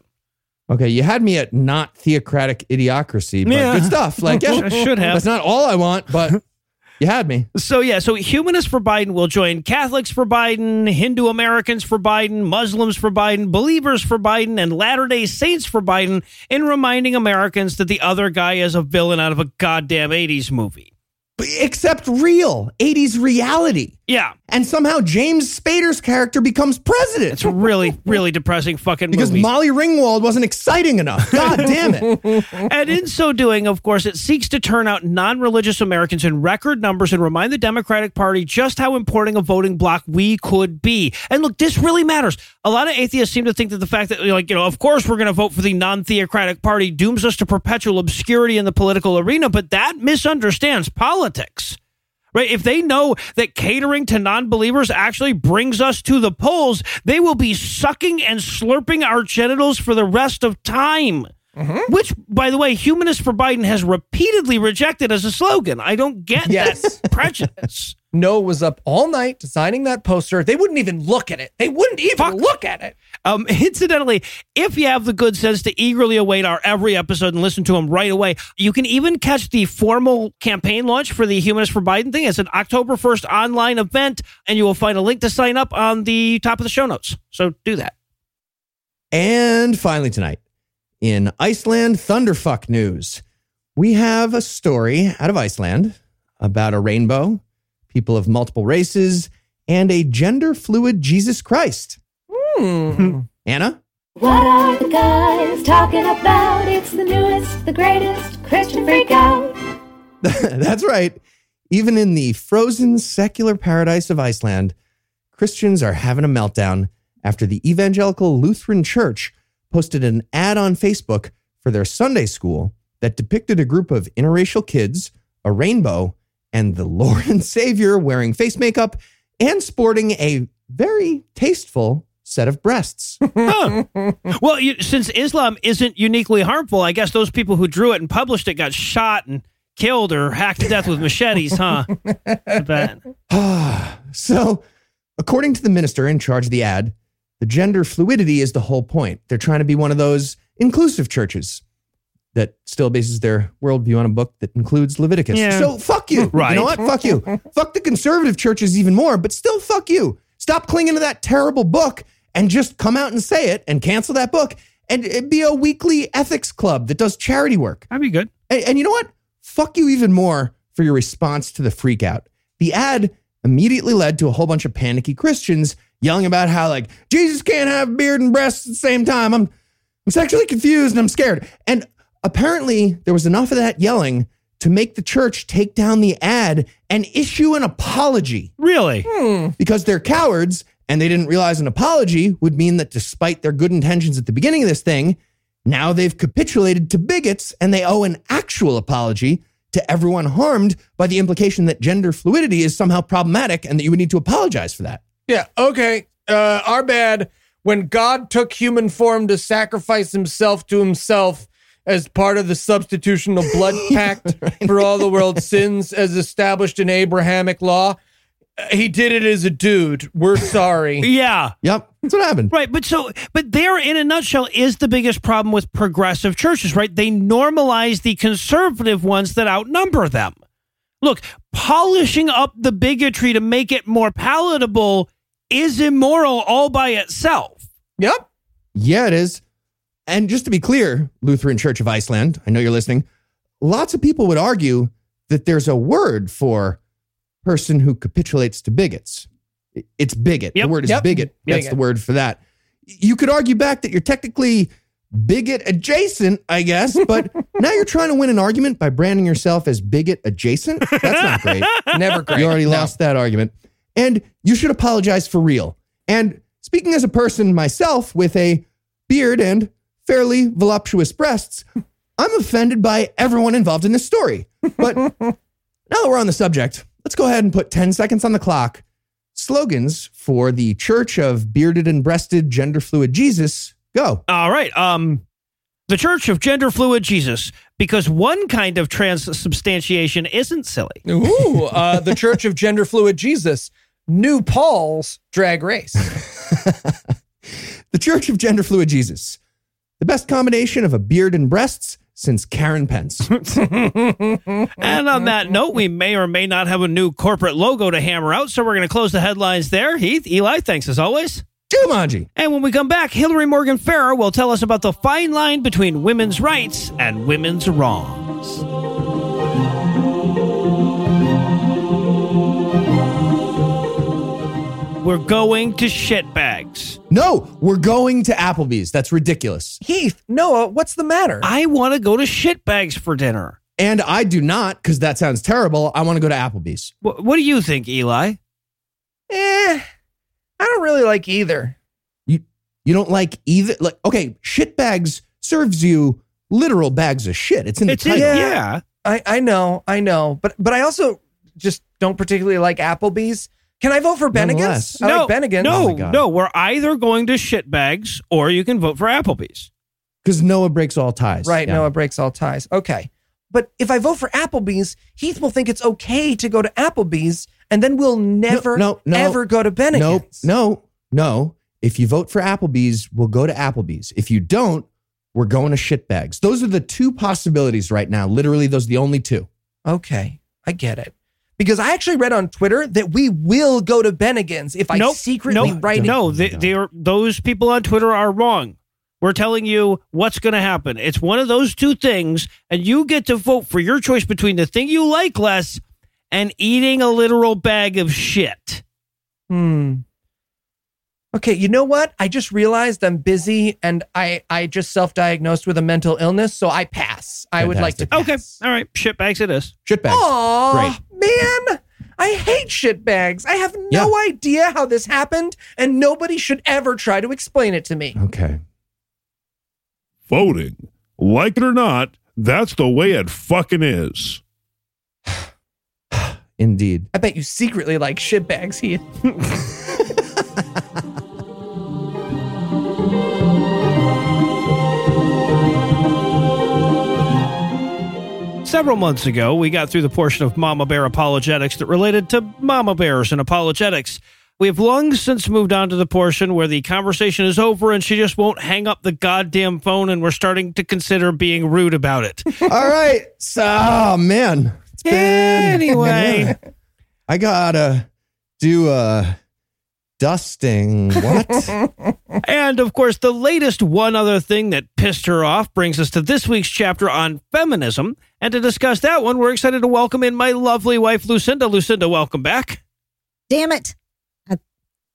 S4: Okay, you had me at not theocratic idiocracy, but
S2: Yeah.
S4: good stuff. Like, yeah,
S2: I should have.
S4: That's not all I want, but you had me.
S2: So yeah, so Humanists for Biden will join Catholics for Biden, Hindu Americans for Biden, Muslims for Biden, Believers for Biden, and Latter Day Saints for Biden in reminding Americans that the other guy is a villain out of a goddamn 80s movie.
S4: Except real 80s reality.
S2: Yeah,
S4: And somehow James Spader's character becomes president.
S2: it's a really, really depressing fucking
S4: because
S2: movie.
S4: Molly Ringwald wasn't exciting enough. God damn it.
S2: and in so doing, of course, it seeks to turn out non religious Americans in record numbers and remind the Democratic Party just how important a voting bloc we could be. And look, this really matters. A lot of atheists seem to think that the fact that, like, you know, of course we're going to vote for the non theocratic party dooms us to perpetual obscurity in the political arena, but that misunderstands politics. Right? If they know that catering to non believers actually brings us to the polls, they will be sucking and slurping our genitals for the rest of time. Mm-hmm. Which, by the way, Humanist for Biden has repeatedly rejected as a slogan. I don't get
S5: Yes.
S2: that prejudice.
S5: Noah was up all night designing that poster. They wouldn't even look at it. They wouldn't even
S2: Fuck.
S5: look at it.
S2: Um, incidentally, if you have the good sense to eagerly await our every episode and listen to them right away, you can even catch the formal campaign launch for the Humanists for Biden thing. It's an October 1st online event, and you will find a link to sign up on the top of the show notes. So do that.
S4: And finally, tonight, in Iceland Thunderfuck news, we have a story out of Iceland about a rainbow, people of multiple races, and a gender fluid Jesus Christ.
S5: Hmm.
S4: Anna?
S8: What are the guys talking about? It's the newest, the greatest Christian freak out.
S4: That's right. Even in the frozen secular paradise of Iceland, Christians are having a meltdown after the Evangelical Lutheran Church posted an ad on Facebook for their Sunday school that depicted a group of interracial kids, a rainbow, and the Lord and Savior wearing face makeup and sporting a very tasteful set of breasts.
S2: Huh. well, you, since Islam isn't uniquely harmful, I guess those people who drew it and published it got shot and killed or hacked to death with machetes, huh?
S4: So, according to the minister in charge of the ad, the gender fluidity is the whole point. They're trying to be one of those inclusive churches that still bases their worldview on a book that includes Leviticus.
S2: Yeah.
S4: So, fuck you.
S2: Right.
S4: You know what? Fuck you. fuck the conservative churches even more, but still, fuck you. Stop clinging to that terrible book and just come out and say it and cancel that book and uh, be a weekly ethics club that does charity work.
S2: That'd be good.
S4: And, and you know what? Fuck you even more for your response to the freak out. The ad immediately led to a whole bunch of panicky Christians yelling about how like Jesus can't have beard and breasts at the same time. I'm I'm sexually confused and I'm scared. And apparently there was enough of that yelling to make the church take down the ad and issue an apology
S2: Really?
S4: because they're cowards and they didn't realize an apology would mean that despite their good intentions at the beginning of this thing, now they've capitulated to bigots and they owe an actual apology to everyone harmed by the implication that gender fluidity is somehow problematic and that you would need to apologize for that.
S5: Yeah, okay. Uh, our bad. When God took human form to sacrifice himself to himself as part of the substitutional blood pact for all the world's sins as established in Abrahamic law, he did it as a dude. We're sorry.
S2: Yeah.
S4: Yep, that's what happened.
S2: Right, but so, but there, in a nutshell, is the biggest problem with progressive churches, right? They normalize the conservative ones that outnumber them. Look, polishing up the bigotry to make it more palatable is immoral all by itself.
S5: Yep.
S4: Yeah, it is. And just to be clear, Lutheran Church of Iceland, I know you're listening, lots of people would argue that there's a word for person who capitulates to bigots. It's bigot.
S2: Yep.
S4: The word is
S5: Yep.
S4: bigot. That's
S5: Bigot.
S4: the word for that. You could argue back that you're technically bigot adjacent, I guess, but now you're trying to win an argument by branding yourself as bigot adjacent. That's not great.
S5: Never great.
S4: You already
S5: No.
S4: lost that argument. And you should apologize for real. And speaking as a person myself with a beard and fairly voluptuous breasts, I'm offended by everyone involved in this story. But now that we're on the subject, let's go ahead and put 10 seconds on the clock. Slogans for the Church of Bearded and Breasted Gender Fluid Jesus. Go.
S2: All right. Um, the Church of Gender Fluid Jesus, because one kind of transubstantiation isn't silly.
S5: Ooh, uh, the Church of Gender Fluid Jesus, RuPaul's Drag Race.
S4: The Church of Gender Fluid Jesus. The best combination of a beard and breasts since Karen Pence.
S2: And on that note, we may or may not have a new corporate logo to hammer out, so we're going to close the headlines there. Heath, Eli, thanks as always.
S4: Jumanji.
S2: And when we come back, Hillary Morgan Fehrer will tell us about the fine line between women's rights and women's wrongs. We're going to shitbags.
S4: No, we're going to Applebee's. That's ridiculous.
S5: Heath, Noah, what's the matter?
S2: I want to go to shitbags for dinner.
S4: And I do not, because that sounds terrible. I want to go to Applebee's.
S2: Wh- what do you think, Eli?
S5: eh, I don't really like either.
S4: You you don't like either like okay, shit bags serves you literal bags of shit. It's in the
S2: It's in,
S4: title.
S2: yeah.
S5: I, I know, I know, but but I also just don't particularly like Applebee's. Can I vote for
S4: Nonetheless.
S5: Bennigan's? I like Bennigan's.
S2: No,
S4: Oh
S2: no. We're either going to shitbags or you can vote for Applebee's.
S4: Because Noah breaks all ties.
S5: Right,
S4: Yeah.
S5: Noah breaks all ties. Okay. But if I vote for Applebee's, Heath will think it's okay to go to Applebee's, and then we'll never,
S4: no, no.
S5: ever go to Benegas.
S4: No,
S5: Bennigan's.
S4: no, no. If you vote for Applebee's, we'll go to Applebee's. If you don't, we're going to shit bags. Those are the two possibilities right now. Literally, those are the only two.
S5: Okay, I get it. Because I actually read on Twitter that we will go to Bennigan's if I
S2: Nope,
S5: secretly
S2: nope,
S5: write it.
S2: No, they, they're, those people on Twitter are wrong. We're telling you what's going to happen. It's one of those two things, and you get to vote for your choice between the thing you like less and eating a literal bag of shit.
S5: Hmm. Okay, you know what? I just realized I'm busy and I I just self-diagnosed with a mental illness, so I pass. I would like to
S4: Fantastic.
S5: pass.
S2: Okay. All right. Shitbags it is.
S4: Shitbags.
S5: Aw, man. I hate shit bags. I have no idea how this happened, and nobody should ever try to explain it to me.
S4: Okay.
S9: Voting. Like it or not, that's the way it fucking is.
S4: Indeed.
S5: I bet you secretly like shit bags, Heath.
S2: Several months ago, we got through the portion of Mama Bear apologetics that related to Mama Bears and apologetics. We have long since moved on to the portion where the conversation is over and she just won't hang up the goddamn phone and we're starting to consider being rude about it.
S4: All right. So, oh, man. It's been.
S2: Anyway.
S4: I gotta do a dusting. What?
S2: And of course, the latest one other thing that pissed her off brings us to this week's chapter on feminism. And to discuss that one, we're excited to welcome in my lovely wife, Lucinda. Lucinda, welcome back.
S1: Damn it. I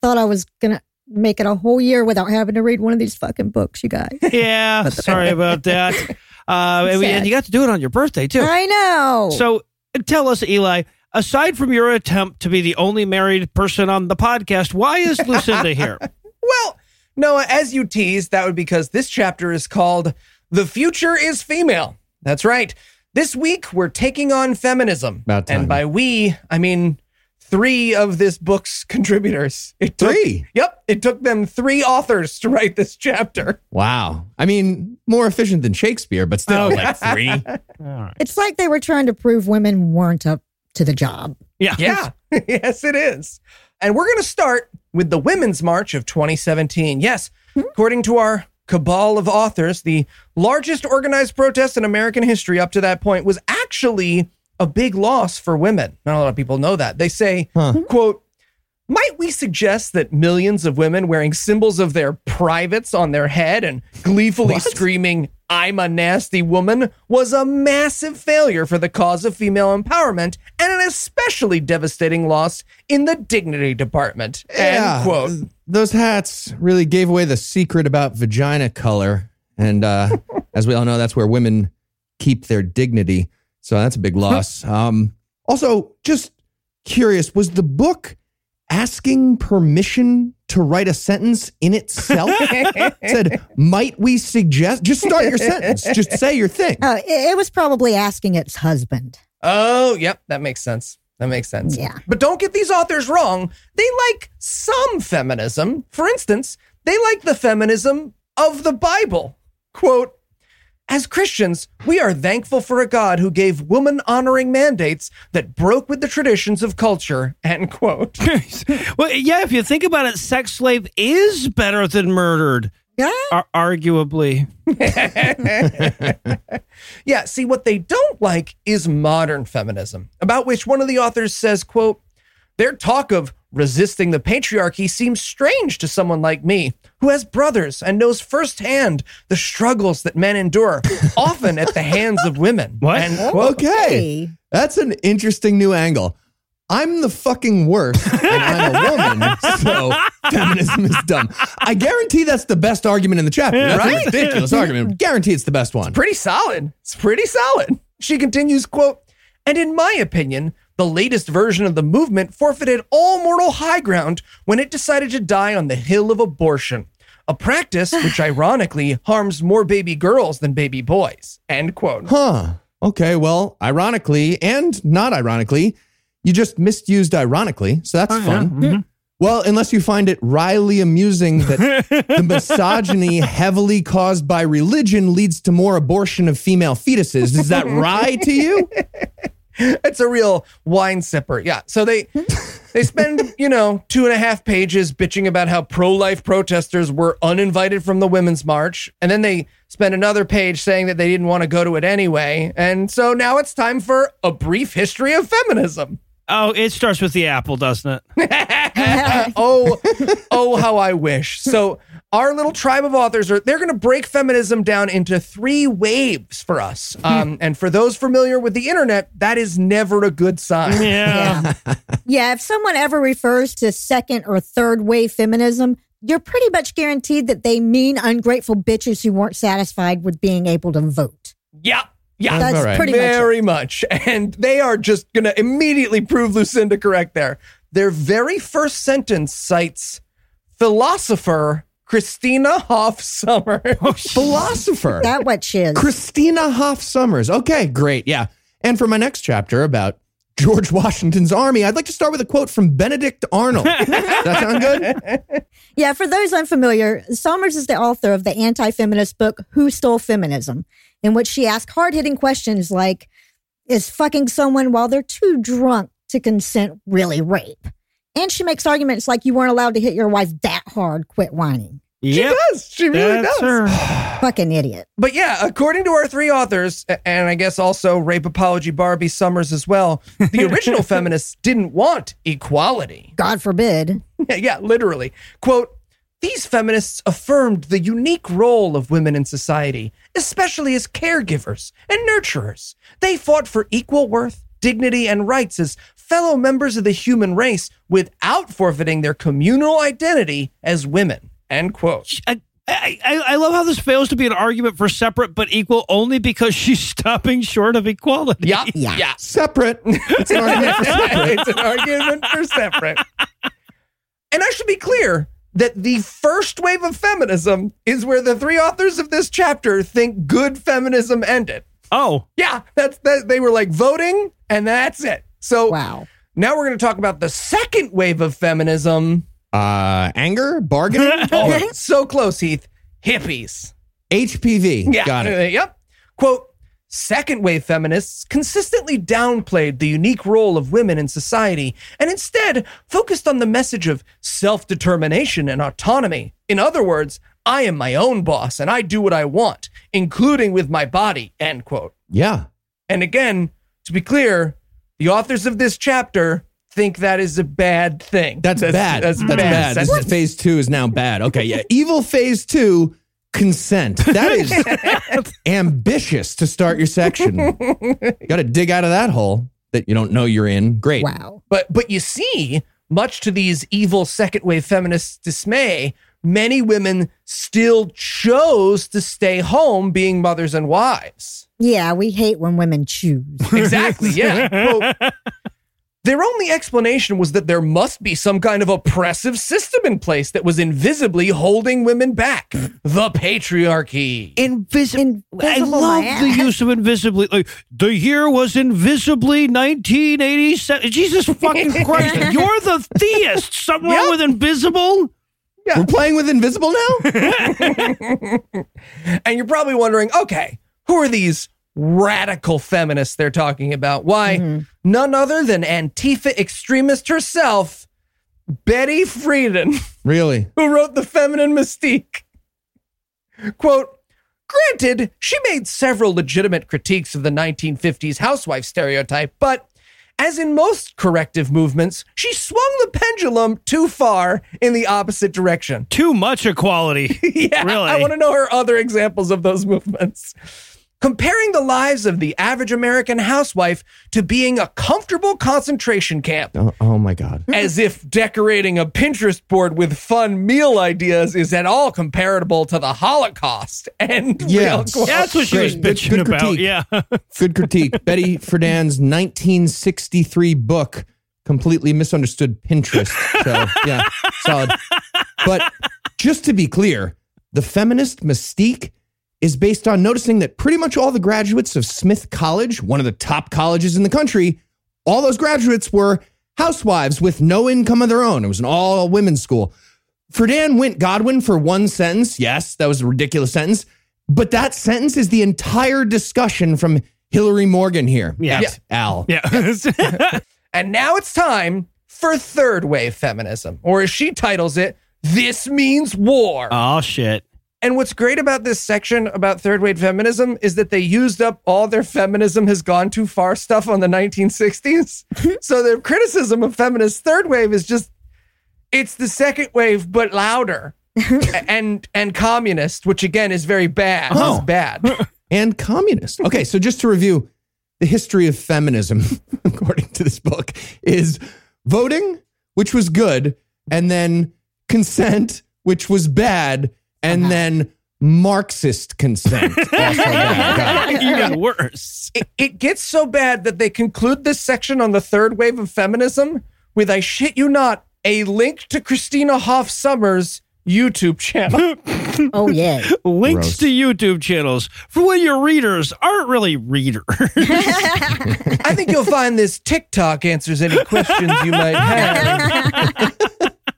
S1: thought I was going to make it a whole year without having to read one of these fucking books, you guys.
S2: Yeah, sorry about that. Uh, and, we- and you got to do it on your birthday, too.
S1: I know.
S2: So tell us, Eli, aside from your attempt to be the only married person on the podcast, why is Lucinda here?
S5: Well, Noah, as you teased, that would be because this chapter is called The Future is Female. That's right. This week, we're taking on feminism.
S4: About time.
S5: And by we, I mean three of this book's contributors. It took,
S4: Three?
S5: Yep. It took them three authors to write this chapter.
S4: Wow. I mean, more efficient than Shakespeare, but still, oh, like three.
S1: it's like they were trying to prove women weren't up to the job.
S2: Yeah.
S5: Yeah. yes, it is. And we're going to start with the Women's March of 2017. Yes, hmm? according to our cabal of authors, the largest organized protest in American history up to that point was actually a big loss for women. Not a lot of people know that. They say, hmm? quote, might we suggest that millions of women wearing symbols of their privates on their head and gleefully screaming, I'm a nasty woman, was a massive failure for the cause of female empowerment and an especially devastating loss in the dignity department. End quote.
S4: Those hats really gave away the secret about vagina color. And uh, as we all know, that's where women keep their dignity. So that's a big loss. Um, also, just curious, was the book asking permission to write a sentence in itself? Said, might we suggest? Just start your sentence. Just say your thing.
S1: Uh, it, it was probably asking its husband.
S5: Oh, yep, that makes sense. That makes sense.
S1: Yeah.
S5: But don't get these authors wrong. They like some feminism. For instance, they like the feminism of the Bible. Quote, as Christians, we are thankful for a God who gave woman honoring mandates that broke with the traditions of culture. End quote.
S2: well, yeah, if you think about it, sex slave is better than murdered,
S1: Yeah.
S2: ar- arguably.
S5: Yeah, see what they don't like is modern feminism, about which one of the authors says, quote, their talk of resisting the patriarchy seems strange to someone like me, who has brothers and knows firsthand the struggles that men endure, often at the hands of women.
S2: What?
S5: End oh, quote.
S4: Okay. That's an interesting new angle. I'm the fucking worst, and I'm a woman, so feminism is dumb. I guarantee that's the best argument in the chapter. That's
S5: Right?
S4: a ridiculous argument. Guarantee it's the best one.
S5: pretty solid. It's pretty solid. She continues, quote, and in my opinion, the latest version of the movement forfeited all moral high ground when it decided to die on the hill of abortion. A practice which ironically harms more baby girls than baby boys. End quote.
S4: Huh. Okay, well, ironically and not ironically, you just misused ironically, so that's oh, fun. Mm-hmm. Well, unless you find it wryly amusing that the misogyny heavily caused by religion leads to more abortion of female fetuses. Is that wry to you?
S5: It's a real wine sipper. Yeah. So they they spend, you know, two and a half pages bitching about how pro-life protesters were uninvited from the women's march. And then they spend another page saying that they didn't want to go to it anyway. And so now it's time for a brief history of feminism.
S2: Oh, it starts with the apple, doesn't it?
S5: oh, oh, how I wish. So our little tribe of authors are they're going to break feminism down into three waves for us. Um, and for those familiar with the internet, that is never a good sign.
S2: Yeah.
S1: Yeah. If someone ever refers to second or third wave feminism, you're pretty much guaranteed that they mean ungrateful bitches who weren't satisfied with being able to vote.
S5: Yeah. Yeah.
S1: That's
S4: all right.
S1: pretty much it.
S5: very much. And they are just going to immediately prove Lucinda correct there. Their very first sentence cites philosopher Christina Hoff Summer.
S4: Oh, Philosopher.
S1: That what she is.
S4: Christina Hoff Sommers. Okay, great. Yeah. And for my next chapter about George Washington's army, I'd like to start with a quote from Benedict Arnold. Does that sound good?
S1: Yeah, for those unfamiliar, Sommers is the author of the anti feminist book, Who Stole Feminism, in which she asks hard hitting questions like Is fucking someone while they're too drunk to consent really rape? And she makes arguments like you weren't allowed to hit your wife that hard, quit whining.
S2: Yep.
S5: does. She really
S2: That's
S5: does.
S1: Fucking idiot.
S5: But yeah, according to our three authors, and I guess also Rape Apology Barbie Sommers as well, the original feminists didn't want equality.
S1: God forbid.
S5: Yeah, yeah, literally. Quote, these feminists affirmed the unique role of women in society, especially as caregivers and nurturers. They fought for equal worth, dignity, and rights as fellow members of the human race without forfeiting their communal identity as women. End quote.
S2: I, I, I I love how this fails to be an argument for separate but equal only because she's stopping short of equality.
S5: Yeah,
S1: Yeah.
S5: yeah.
S4: Separate. It's an argument for separate.
S5: it's an argument for separate. And I should be clear that the first wave of feminism is where the three authors of this chapter think good feminism ended.
S2: Oh,
S5: Yeah, that's that. They were like voting, and that's it. So
S1: Wow.
S5: now we're going to talk about the second wave of feminism.
S4: Uh, anger, bargaining,
S5: Oh, so close, Heath. Hippies.
S4: HPV.
S5: Yeah.
S4: Got it.
S5: yep. Quote Second wave feminists consistently downplayed the unique role of women in society and instead focused on the message of self determination and autonomy. In other words, I am my own boss and I do what I want, including with my body. End quote.
S4: Yeah.
S5: And again, to be clear, the authors of this chapter think that is a bad thing.
S4: That's, bad.
S5: That's, bad.
S4: bad. This is phase two is now bad. Okay. Yeah. Evil phase two, consent. That is ambitious to start your section. Got to dig out of that hole that you don't know you're in. Great.
S1: Wow.
S5: But but you see, much to these evil second wave feminists' dismay, many women still chose to stay home being mothers and wives.
S1: Yeah, we hate when women choose.
S5: Exactly, yeah. Quote, their only explanation was that there must be some kind of oppressive system in place that was invisibly holding women back. The patriarchy.
S2: invisible. I love
S1: my
S2: the use of invisibly. Like the year was invisibly 1987. Jesus fucking Christ! You're the theist. Something wrong
S5: Yep.
S2: with invisible?
S4: We're playing with Invisible now?
S5: And you're probably wondering, okay, who are these radical feminists they're talking about? Why, mm-hmm. None other than Antifa extremist herself, Betty Friedan,
S4: really?
S5: who wrote The Feminine Mystique. Quote, granted, she made several legitimate critiques of the 1950s housewife stereotype, but as in most corrective movements, she swung the pendulum too far in the opposite direction.
S2: Too much equality.
S5: yeah,
S2: Really?
S5: I want to know her other examples of those movements. Comparing the lives of the average American housewife to being a comfortable concentration camp,
S4: Oh, oh my God.
S5: as if decorating a Pinterest board with fun meal ideas is at all comparable to the Holocaust. And
S4: Yeah.
S5: real.
S2: That's what she was
S4: Great. Good-
S2: bitching
S4: good
S2: about.
S4: critique.
S2: Yeah.
S4: Good critique. Betty Friedan's 1963 book completely misunderstood Pinterest. So, yeah, solid. But just to be clear, the feminist mystique is based on noticing that pretty much all the graduates of Smith College, one of the top colleges in the country, all those graduates were housewives with no income of their own. It was an all women's school. Friedan went Godwin for one sentence. Yes, that was a ridiculous sentence. But that sentence is the entire discussion from Hillary Morgan here.
S2: Yeah.
S4: Yes, Al.
S2: Yeah.
S5: And now it's time for third wave feminism, or as she titles it, This Means War.
S2: oh shit.
S5: And what's great about this section about third wave feminism is that they used up all their feminism has gone too far stuff on the 1960s. so their criticism of feminist third wave is just it's the second wave but louder. and and communist, which again is very bad.
S4: Oh.
S5: It's bad.
S4: And communist. Okay, so just to review the history of feminism, according to this book, is voting, which was good, and then consent, which was bad, and uh-huh. then Marxist consent. Also. Got.
S2: Even worse.
S5: It, it gets so bad that they conclude this section on the third wave of feminism with, I shit you not, a link to Christina Hoff Sommers' YouTube channel.
S1: Oh yeah.
S2: Links
S4: Gross.
S2: to YouTube channels for when your readers aren't really readers.
S5: I think you'll find this TikTok answers any questions you might have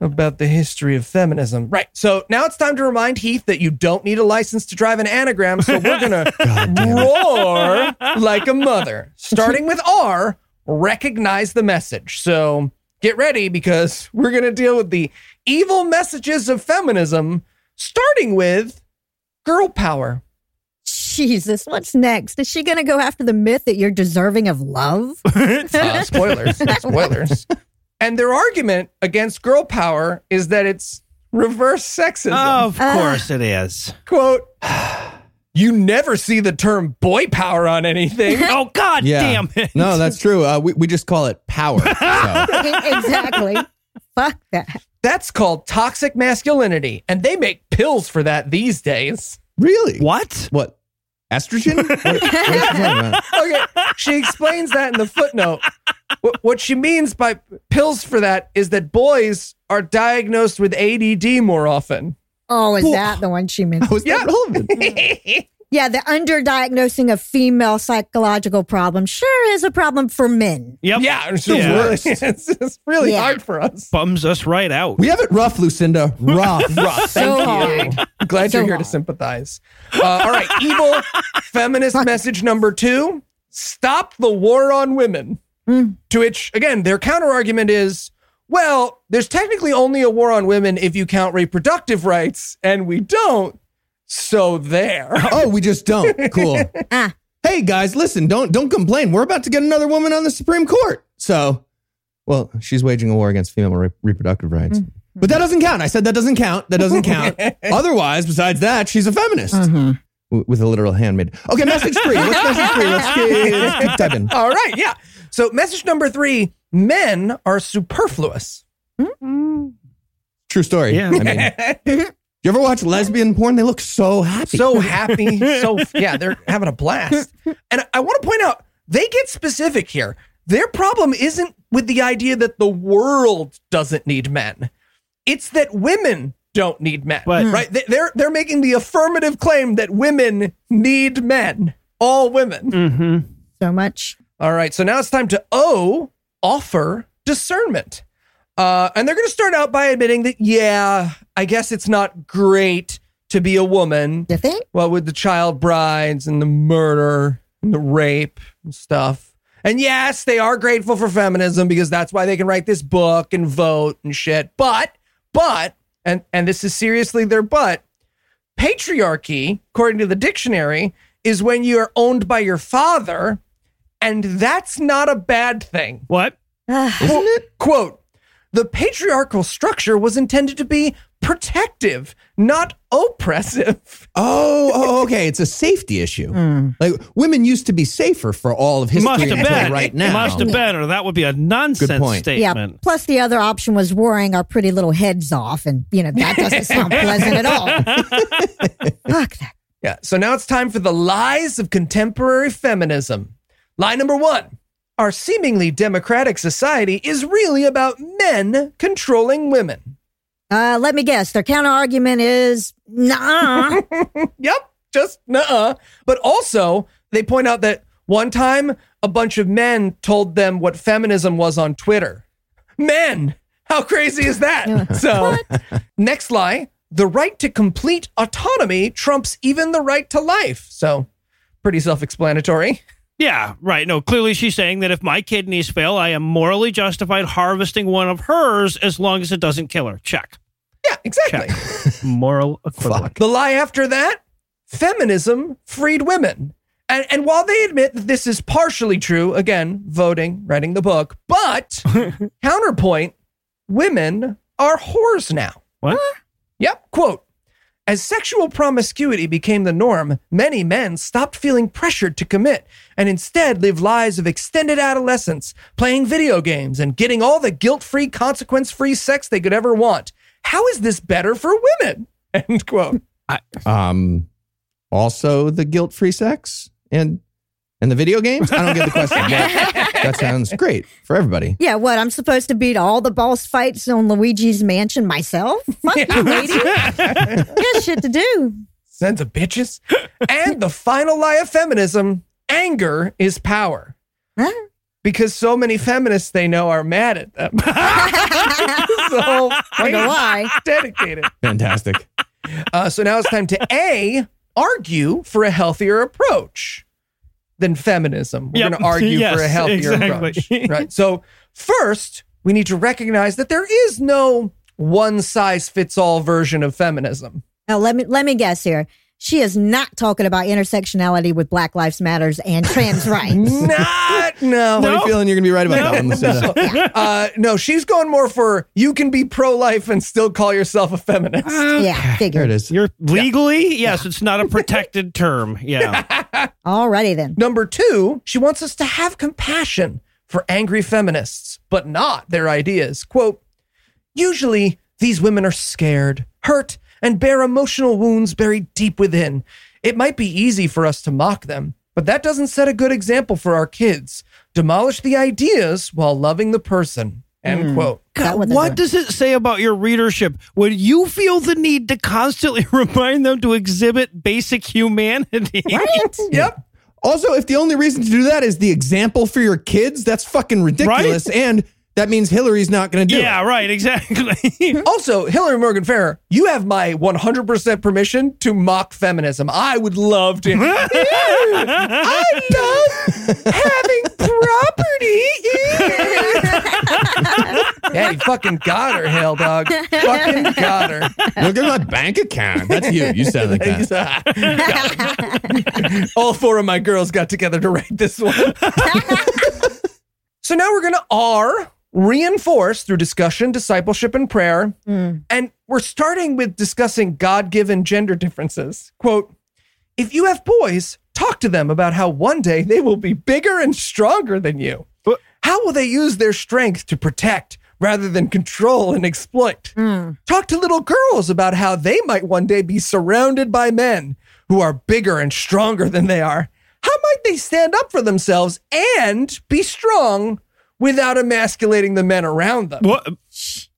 S5: about the history of feminism. Right. So now it's time to remind Heath that you don't need a license to drive an anagram. So we're going to roar like a mother. Starting with R, recognize the message. So get ready because we're going to deal with the evil messages of feminism, starting with girl power.
S1: Jesus, what's next? Is she going to go after the myth that you're deserving of love?
S5: Uh, spoilers. spoilers. And their argument against girl power is that it's reverse sexism.
S2: of course it is.
S5: Quote, you never see the term boy power on anything.
S2: Oh God
S4: Yeah.
S2: damn it.
S4: No, that's true. Uh, we, we just call it power. So.
S1: exactly. Fuck that.
S5: That's called toxic masculinity. And they make pills for that these days.
S4: Really?
S2: What?
S4: What? Estrogen? What, what is she?
S5: Okay. She explains that in the footnote. What, what she means by pills for that is that boys are diagnosed with ADD more often.
S1: Oh, is that the one she meant?
S4: How oh, is that relevant?
S1: Yeah, the underdiagnosing of female psychological problems sure is a problem for men.
S2: Yep.
S5: Yeah, it's,
S2: Yeah.
S5: Really, it's, it's really
S1: Yeah.
S5: hard for us.
S2: Bums us right out.
S4: We have it rough, Lucinda. Rough.
S5: Rough.
S1: So
S5: Thank you.
S1: hard.
S5: Glad
S1: So
S5: you're here to
S1: hard.
S5: sympathize. Uh, all right, evil feminist message number two: stop the war on women. To which, again, their counter argument is, well, there's technically only a war on women if you count reproductive rights, and we don't. So there.
S4: Oh, we just don't. Cool.
S1: Ah.
S4: Hey guys, listen, don't don't complain. We're about to get another woman on the Supreme Court. So, well, she's waging a war against female re- reproductive rights. Mm-hmm. But that doesn't count. I said that doesn't count. That doesn't count. Otherwise, besides that, she's a feminist. Mm-hmm. W- With a literal handmaid. Okay, message three. What's message three? Let's keep, let's keep typing.
S5: All right, yeah. So, message number three men are superfluous. Mm-hmm.
S4: True story.
S2: Yeah.
S4: I mean, you ever watch lesbian porn? They look so happy.
S5: so happy. So yeah, they're having a blast. And I want to point out they get specific here. Their problem isn't with the idea that the world doesn't need men. It's that women don't need men.
S2: But-
S5: right? They- They're they're making the affirmative claim that women need men. All women.
S2: Mm-hmm.
S1: So much.
S5: All right, so now it's time to O offer discernment. Uh, and they're going to start out by admitting that, yeah, I guess it's not great to be a woman.
S1: You think?
S5: Well, with the child brides and the murder and the rape and stuff. And yes, they are grateful for feminism because that's why they can write this book and vote and shit. But, but, and and this is seriously their but, patriarchy, according to the dictionary, is when you are owned by your father, and that's not a bad thing.
S2: What?
S5: Isn't it? Quote, the patriarchal structure was intended to be protective, not oppressive.
S4: Oh, oh, oh, okay. It's a safety issue. Hmm. Like women used to be safer for all of history
S2: Must have
S4: until
S2: been.
S4: right now.
S2: Must have been, or that would be a nonsense
S4: point.
S1: Yeah.
S2: statement.
S1: Plus, the other option was worrying our pretty little heads off, and you know that doesn't sound pleasant at all. Fuck that.
S5: Yeah. So now it's time for the lies of contemporary feminism. Lie number one Our seemingly democratic society is really about men controlling women.
S1: Uh, let me guess. Their counter argument is nah.
S5: Yep. Just nah. But also, they point out that one time a bunch of men told them what feminism was on Twitter. Men! How crazy is that? So, next lie the right to complete autonomy trumps even the right to life. So, pretty self explanatory.
S2: Yeah, right. No, clearly she's saying that if my kidneys fail, I am morally justified harvesting one of hers as long as it doesn't kill her. Check.
S5: Yeah, exactly.
S2: Moral equivalent.
S5: The lie after that feminism freed women. And, and while they admit that this is partially true, again, voting, writing the book, but counterpoint, women are whores now.
S2: What?
S5: Yep. Quote As sexual promiscuity became the norm, many men stopped feeling pressured to commit and instead lived lives of extended adolescence, playing video games and getting all the guilt free, consequence free sex they could ever want. How is this better for women? End quote.
S4: Um, also the guilt-free sex and and the video games. I don't get the question. but that sounds great for everybody.
S1: Yeah, what? I'm supposed to beat all the boss fights on Luigi's Mansion myself? Fuck you, lady. Got shit to do.
S5: Sons of bitches. and the final lie of feminism anger is power.
S1: Huh?
S5: Because so many feminists they know are mad at them. so
S1: Wonder why.
S5: dedicated.
S4: Fantastic.
S5: Uh, so now it's time to A, argue for a healthier approach than feminism. We're
S2: Yep.
S5: going to argue
S2: Yes,
S5: for a healthier
S2: exactly.
S5: approach. Right. So, first, we need to recognize that there is no one size fits all version of feminism.
S1: Now let me let me guess here. She is not talking about intersectionality with Black Lives Matters and trans rights.
S5: Not, no.
S4: What are you feeling you're gonna be right about that one, Lucinda?
S5: Uh, no, she's going more for you can be pro life and still call yourself a feminist.
S1: yeah,
S4: There it is.
S2: You're legally, yes, it's not a protected term. Yeah.
S1: Alrighty then.
S5: Number two, she wants us to have compassion for angry feminists, but not their ideas. Quote, usually these women are scared, hurt, and bear emotional wounds buried deep within. It might be easy for us to mock them, but that doesn't set a good example for our kids. Demolish the ideas while loving the person. End hmm.
S1: quote.
S2: God,
S1: what
S2: what does it say about your readership when you feel the need to constantly remind them to exhibit basic humanity?
S1: Right?
S5: Yep.
S4: Also, if the only reason to do that is the example for your kids, that's fucking ridiculous. And that means Hillary's not going to do
S2: Yeah,
S4: it.
S2: Yeah, right, exactly.
S5: Also, Hillary Morgan Fehrer, you have my 100% permission to mock feminism. I would love to. I love having property. yeah, you fucking got her, Hell Dog. Fucking got her.
S4: Look at my bank account. That's you. You sound like that.
S5: All four of my girls got together to write this one. so now we're going to R, reinforce through discussion, discipleship, and prayer. Mm. And we're starting with discussing God given gender differences. Quote, if you have boys, talk to them about how one day they will be bigger and stronger than you. How will they use their strength to protect rather than control and exploit? Mm. Talk to little girls about how they might one day be surrounded by men who are bigger and stronger than they are. How might they stand up for themselves and be strong without emasculating the men around them?
S2: what?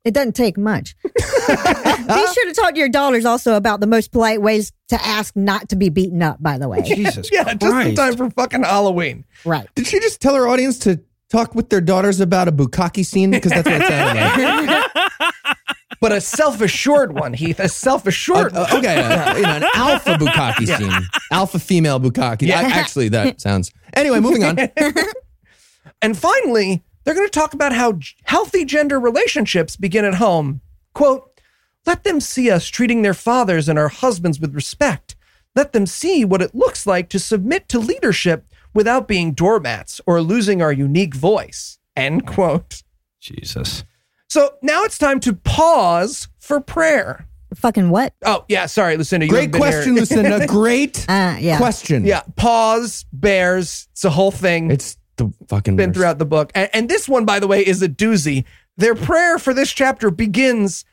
S1: It doesn't take much. Be sure to talk to your daughters also about the most polite ways to ask not to be beaten up, by the way.
S2: Jesus
S5: Yeah, just in time for fucking Halloween.
S1: right.
S4: Did she just tell her audience to talk with their daughters about a bukkake scene? Because that's what it sounded like.
S5: But a self assured one, Heath. A self assured
S4: Uh, okay, uh, you know, an alpha bukkake
S5: Yeah.
S4: scene, alpha female bukkake.
S5: Yeah.
S4: I- actually, that sounds. Anyway, moving on.
S5: And finally, they're going to talk about how healthy gender relationships begin at home. Quote, let them see us treating their fathers and our husbands with respect. Let them see what it looks like to submit to leadership without being doormats or losing our unique voice. End quote.
S2: Jesus.
S5: So now it's time to pause for prayer.
S1: Fucking what?
S5: Oh, yeah. Sorry, Lucinda.
S4: Great
S5: haven't
S4: question,
S5: here.
S4: Lucinda. Great
S1: Uh, yeah.
S4: question.
S5: Yeah. Pause, bears. It's a whole thing.
S4: It's the fucking
S5: been
S4: worst.
S5: throughout the book. And, and this one, by the way, is a doozy. Their prayer for this chapter begins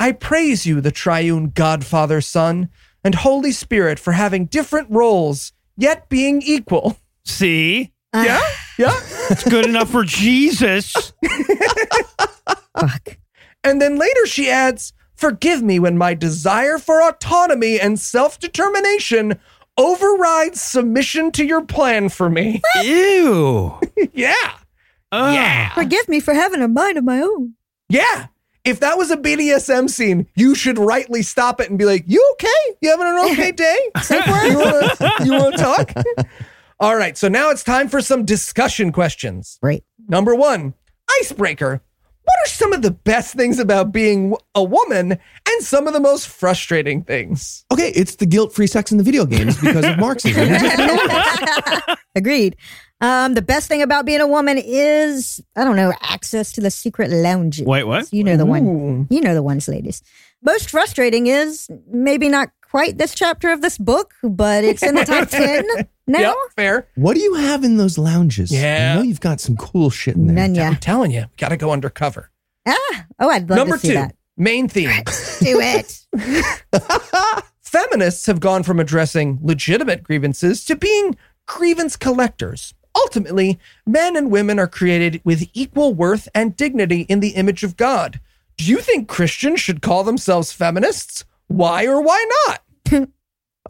S5: I praise you, the triune Godfather, Son, and Holy Spirit, for having different roles, yet being equal.
S2: See?
S5: Yeah? Yeah?
S2: It's good enough for Jesus.
S1: Fuck.
S5: And then later she adds, Forgive me when my desire for autonomy and self determination overrides submission to your plan for me.
S2: Ew.
S5: yeah.
S2: Ugh.
S5: Yeah.
S1: Forgive me for having a mind of my own.
S5: Yeah. If that was a BDSM scene, you should rightly stop it and be like, "You okay? You having an okay day? you want to you want to talk?" All right. So now it's time for some discussion questions.
S1: Right.
S5: Number one, icebreaker. What are some of the best things about being a woman and some of the most frustrating things?
S4: Okay, it's the guilt-free sex in the video games because of Marxism. We just know this.
S1: Agreed. Um, the best thing about being a woman is, I don't know, access to the secret lounges.
S2: Wait, what?
S1: You know the one.
S5: Ooh.
S1: You know the ones, ladies. Most frustrating is maybe not quite this chapter of this book, but it's in the top 10 now.
S5: Yep, fair.
S4: What do you have in those lounges?
S5: Yeah.
S4: I know you've got some cool shit in there.
S1: None, yeah.
S5: I'm telling you, we got to go undercover.
S1: Ah, oh, I'd love
S5: Number
S1: to see
S5: two,
S1: that.
S5: Main theme.
S1: Do it.
S5: Feminists have gone from addressing legitimate grievances to being grievance collectors. Ultimately, men and women are created with equal worth and dignity in the image of God. Do you think Christians should call themselves feminists? Why or why not?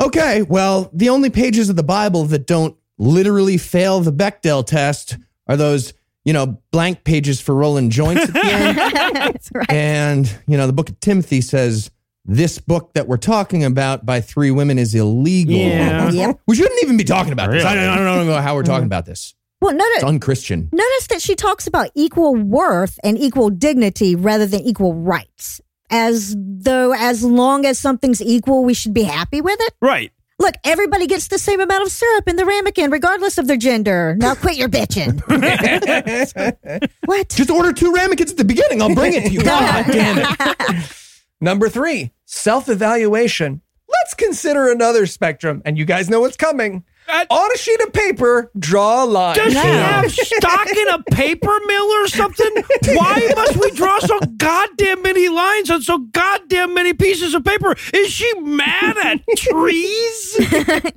S4: Okay, well, the only pages of the Bible that don't literally fail the Bechdel test are those, you know, blank pages for rolling joints at the end.
S1: That's right.
S4: And, you know, the book of Timothy says this book that we're talking about by three women is illegal.
S2: Yeah.
S1: Yep.
S4: We shouldn't even be talking about this. I don't, I don't know how we're talking mm-hmm. about this.
S1: Well, notice, It's
S4: unchristian.
S1: notice that she talks about equal worth and equal dignity rather than equal rights. As though, as long as something's equal, we should be happy with it.
S2: Right.
S1: Look, everybody gets the same amount of syrup in the ramekin, regardless of their gender. Now quit your bitching. what?
S4: Just order two ramekins at the beginning. I'll bring it to you. God damn it.
S5: Number three, self evaluation. Let's consider another spectrum, and you guys know what's coming. On a sheet of paper, draw a line.
S2: Does she have stock in a paper mill or something? Why must we draw so goddamn many lines on so goddamn many pieces of paper? Is she mad at trees?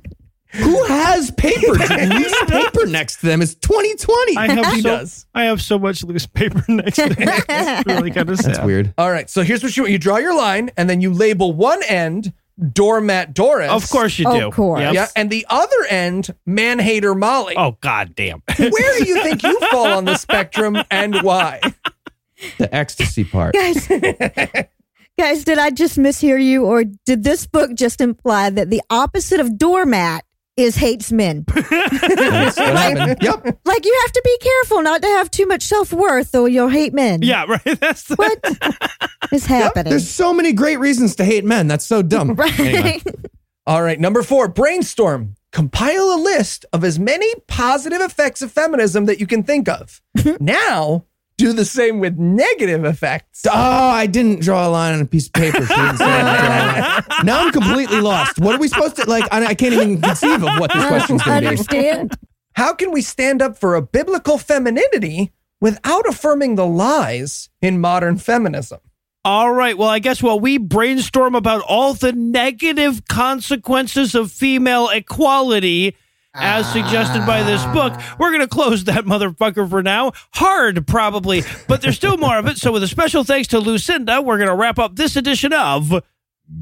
S4: Who has paper? Loose paper next to them. It's 2020.
S2: I have
S5: He
S2: so,
S5: does.
S2: I have so much loose paper next to me. It's really kind of sad.
S4: That's weird.
S5: All right, so here's what you want. you draw your line, and then you label one end doormat Doris.
S2: Of course you do.
S1: Of course.
S2: Yep.
S5: Yeah, and the other end man hater Molly.
S2: Oh goddamn.
S5: Where do you think you fall on the spectrum and why?
S4: The ecstasy part.
S1: guys, guys, did I just mishear you, or did this book just imply that the opposite of doormat is hates men?
S4: That's what happened. Yep.
S1: like you have to be careful not to have too much self worth, or you'll hate men.
S2: yeah, right. That's the,
S1: What is happening?
S4: There's so many great reasons to hate men. That's so dumb.
S1: right.
S4: Anyway.
S5: All right, number four, brainstorm. Compile a list of as many positive effects of feminism that you can think of. Mm-hmm. now, do the same with negative effects.
S4: Oh, I didn't draw a line on a piece of paper. She didn't say I had to draw a line. now I'm completely lost. What are we supposed to like? I, I can't even conceive of what this question's going to be.
S1: Understand?
S5: How can we stand up for a biblical femininity without affirming the lies in modern feminism?
S2: All right. Well, I guess while we brainstorm about all the negative consequences of female equality, as suggested by this ah. book, we're going to close that motherfucker for now. Hard, probably, but there's still more of it. So, with a special thanks to Lucinda, we're going to wrap up this edition of.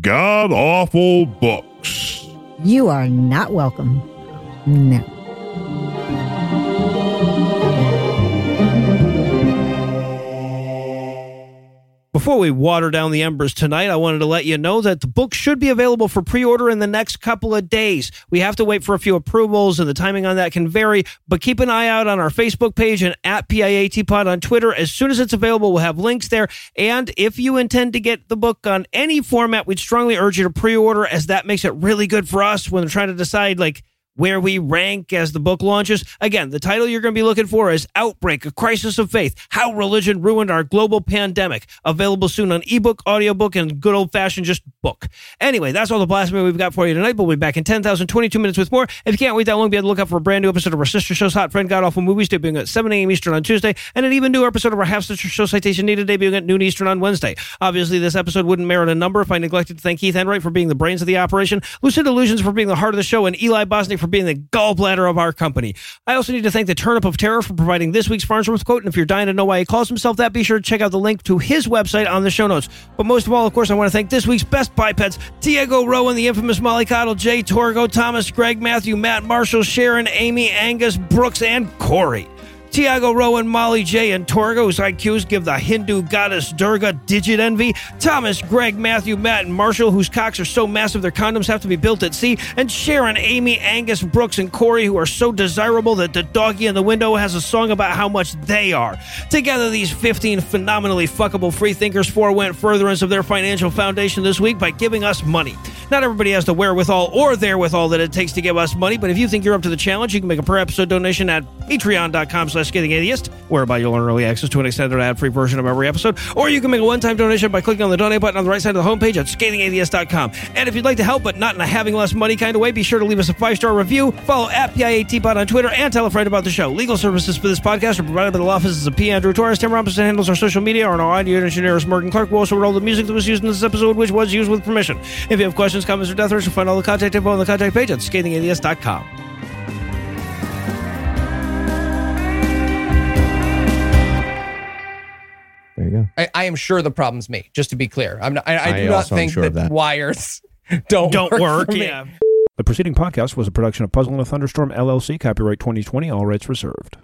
S9: God awful books.
S1: You are not welcome. No.
S2: Before we water down the embers tonight, I wanted to let you know that the book should be available for pre order in the next couple of days. We have to wait for a few approvals, and the timing on that can vary, but keep an eye out on our Facebook page and at PIATPod on Twitter. As soon as it's available, we'll have links there. And if you intend to get the book on any format, we'd strongly urge you to pre order, as that makes it really good for us when we're trying to decide, like, where we rank as the book launches. Again, the title you're going to be looking for is Outbreak, A Crisis of Faith, How Religion Ruined Our Global Pandemic. Available soon on ebook, audiobook, and good old fashioned just book. Anyway, that's all the blasphemy we've got for you tonight, but we'll be back in 10,022 minutes with more. If you can't wait that long, be on the lookout for a brand new episode of our sister show's Hot Friend God Awful Movies, debuting at 7 a.m. Eastern on Tuesday, and an even newer episode of our half sister show Citation Needed, debuting at noon Eastern on Wednesday. Obviously, this episode wouldn't merit a number if I neglected to thank Heath Enright for being the brains of the operation, Lucid Illusions for being the heart of the show, and Eli Bosnick for being the gallbladder of our company. I also need to thank the Turnip of Terror for providing this week's Farnsworth quote, and if you're dying to know why he calls himself that, be sure to check out the link to his website on the show notes. But most of all, of course, I want to thank this week's best bipeds, Diego Rowan, the infamous Molly Cottle, Jay Torgo, Thomas, Greg, Matthew, Matt, Marshall, Sharon, Amy, Angus, Brooks, and Corey. Tiago Rowan, Molly J, and Torgo, whose IQs give the Hindu goddess Durga digit envy. Thomas, Greg, Matthew, Matt, and Marshall, whose cocks are so massive their condoms have to be built at sea. And Sharon, Amy, Angus, Brooks, and Corey, who are so desirable that the doggy in the window has a song about how much they are. Together, these 15 phenomenally fuckable freethinkers forewent furtherance of their financial foundation this week by giving us money. Not everybody has the wherewithal or therewithal that it takes to give us money, but if you think you're up to the challenge, you can make a per episode donation at patreon.com slash scathing atheist, whereby you'll earn early access to an extended ad-free version of every episode, or you can make a one-time donation by clicking on the donate button on the right side of the homepage at scathingatheist.com. And if you'd like to help, but not in a having less money kind of way, be sure to leave us a five-star review, follow at PIATPod on Twitter, and tell a friend about the show. Legal services for this podcast are provided by the law offices of P. Andrew Torres. Tim Robinson handles our social media, and our audio engineer is Morgan Clarke. We also wrote all the music that was used in this episode, which was used with permission. If you have questions, comments, or death threats, you'll find all the contact info on the contact page at scathingatheist.com.
S4: you go.
S5: I, I am sure the problem's me. Just to be clear, I'm not, I, I
S4: I
S5: do not think
S4: sure
S5: that,
S4: that.
S5: wires don't
S2: Don't
S5: work.
S2: work,
S5: for me.
S2: yeah.
S9: The preceding podcast was a production of Puzzle in a Thunderstorm LLC, copyright 2020, all rights reserved.